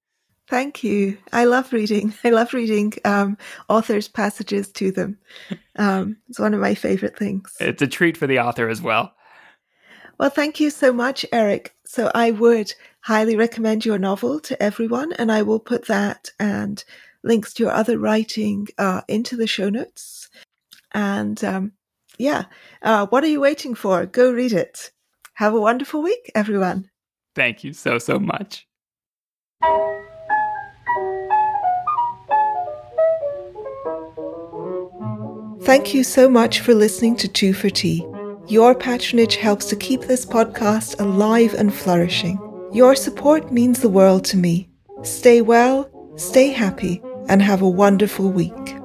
Thank you. I love reading. <laughs> I love reading um, authors' passages to them. Um, it's one of my favorite things. It's a treat for the author as well. Well, thank you so much, Erik. So I would highly recommend your novel to everyone, and I will put that and links to your other writing uh, into the show notes. And um, yeah, uh, what are you waiting for? Go read it. Have a wonderful week, everyone. Thank you so, so much. Thank you so much for listening to Two for Tea. Your patronage helps to keep this podcast alive and flourishing. Your support means the world to me. Stay well, stay happy, and have a wonderful week.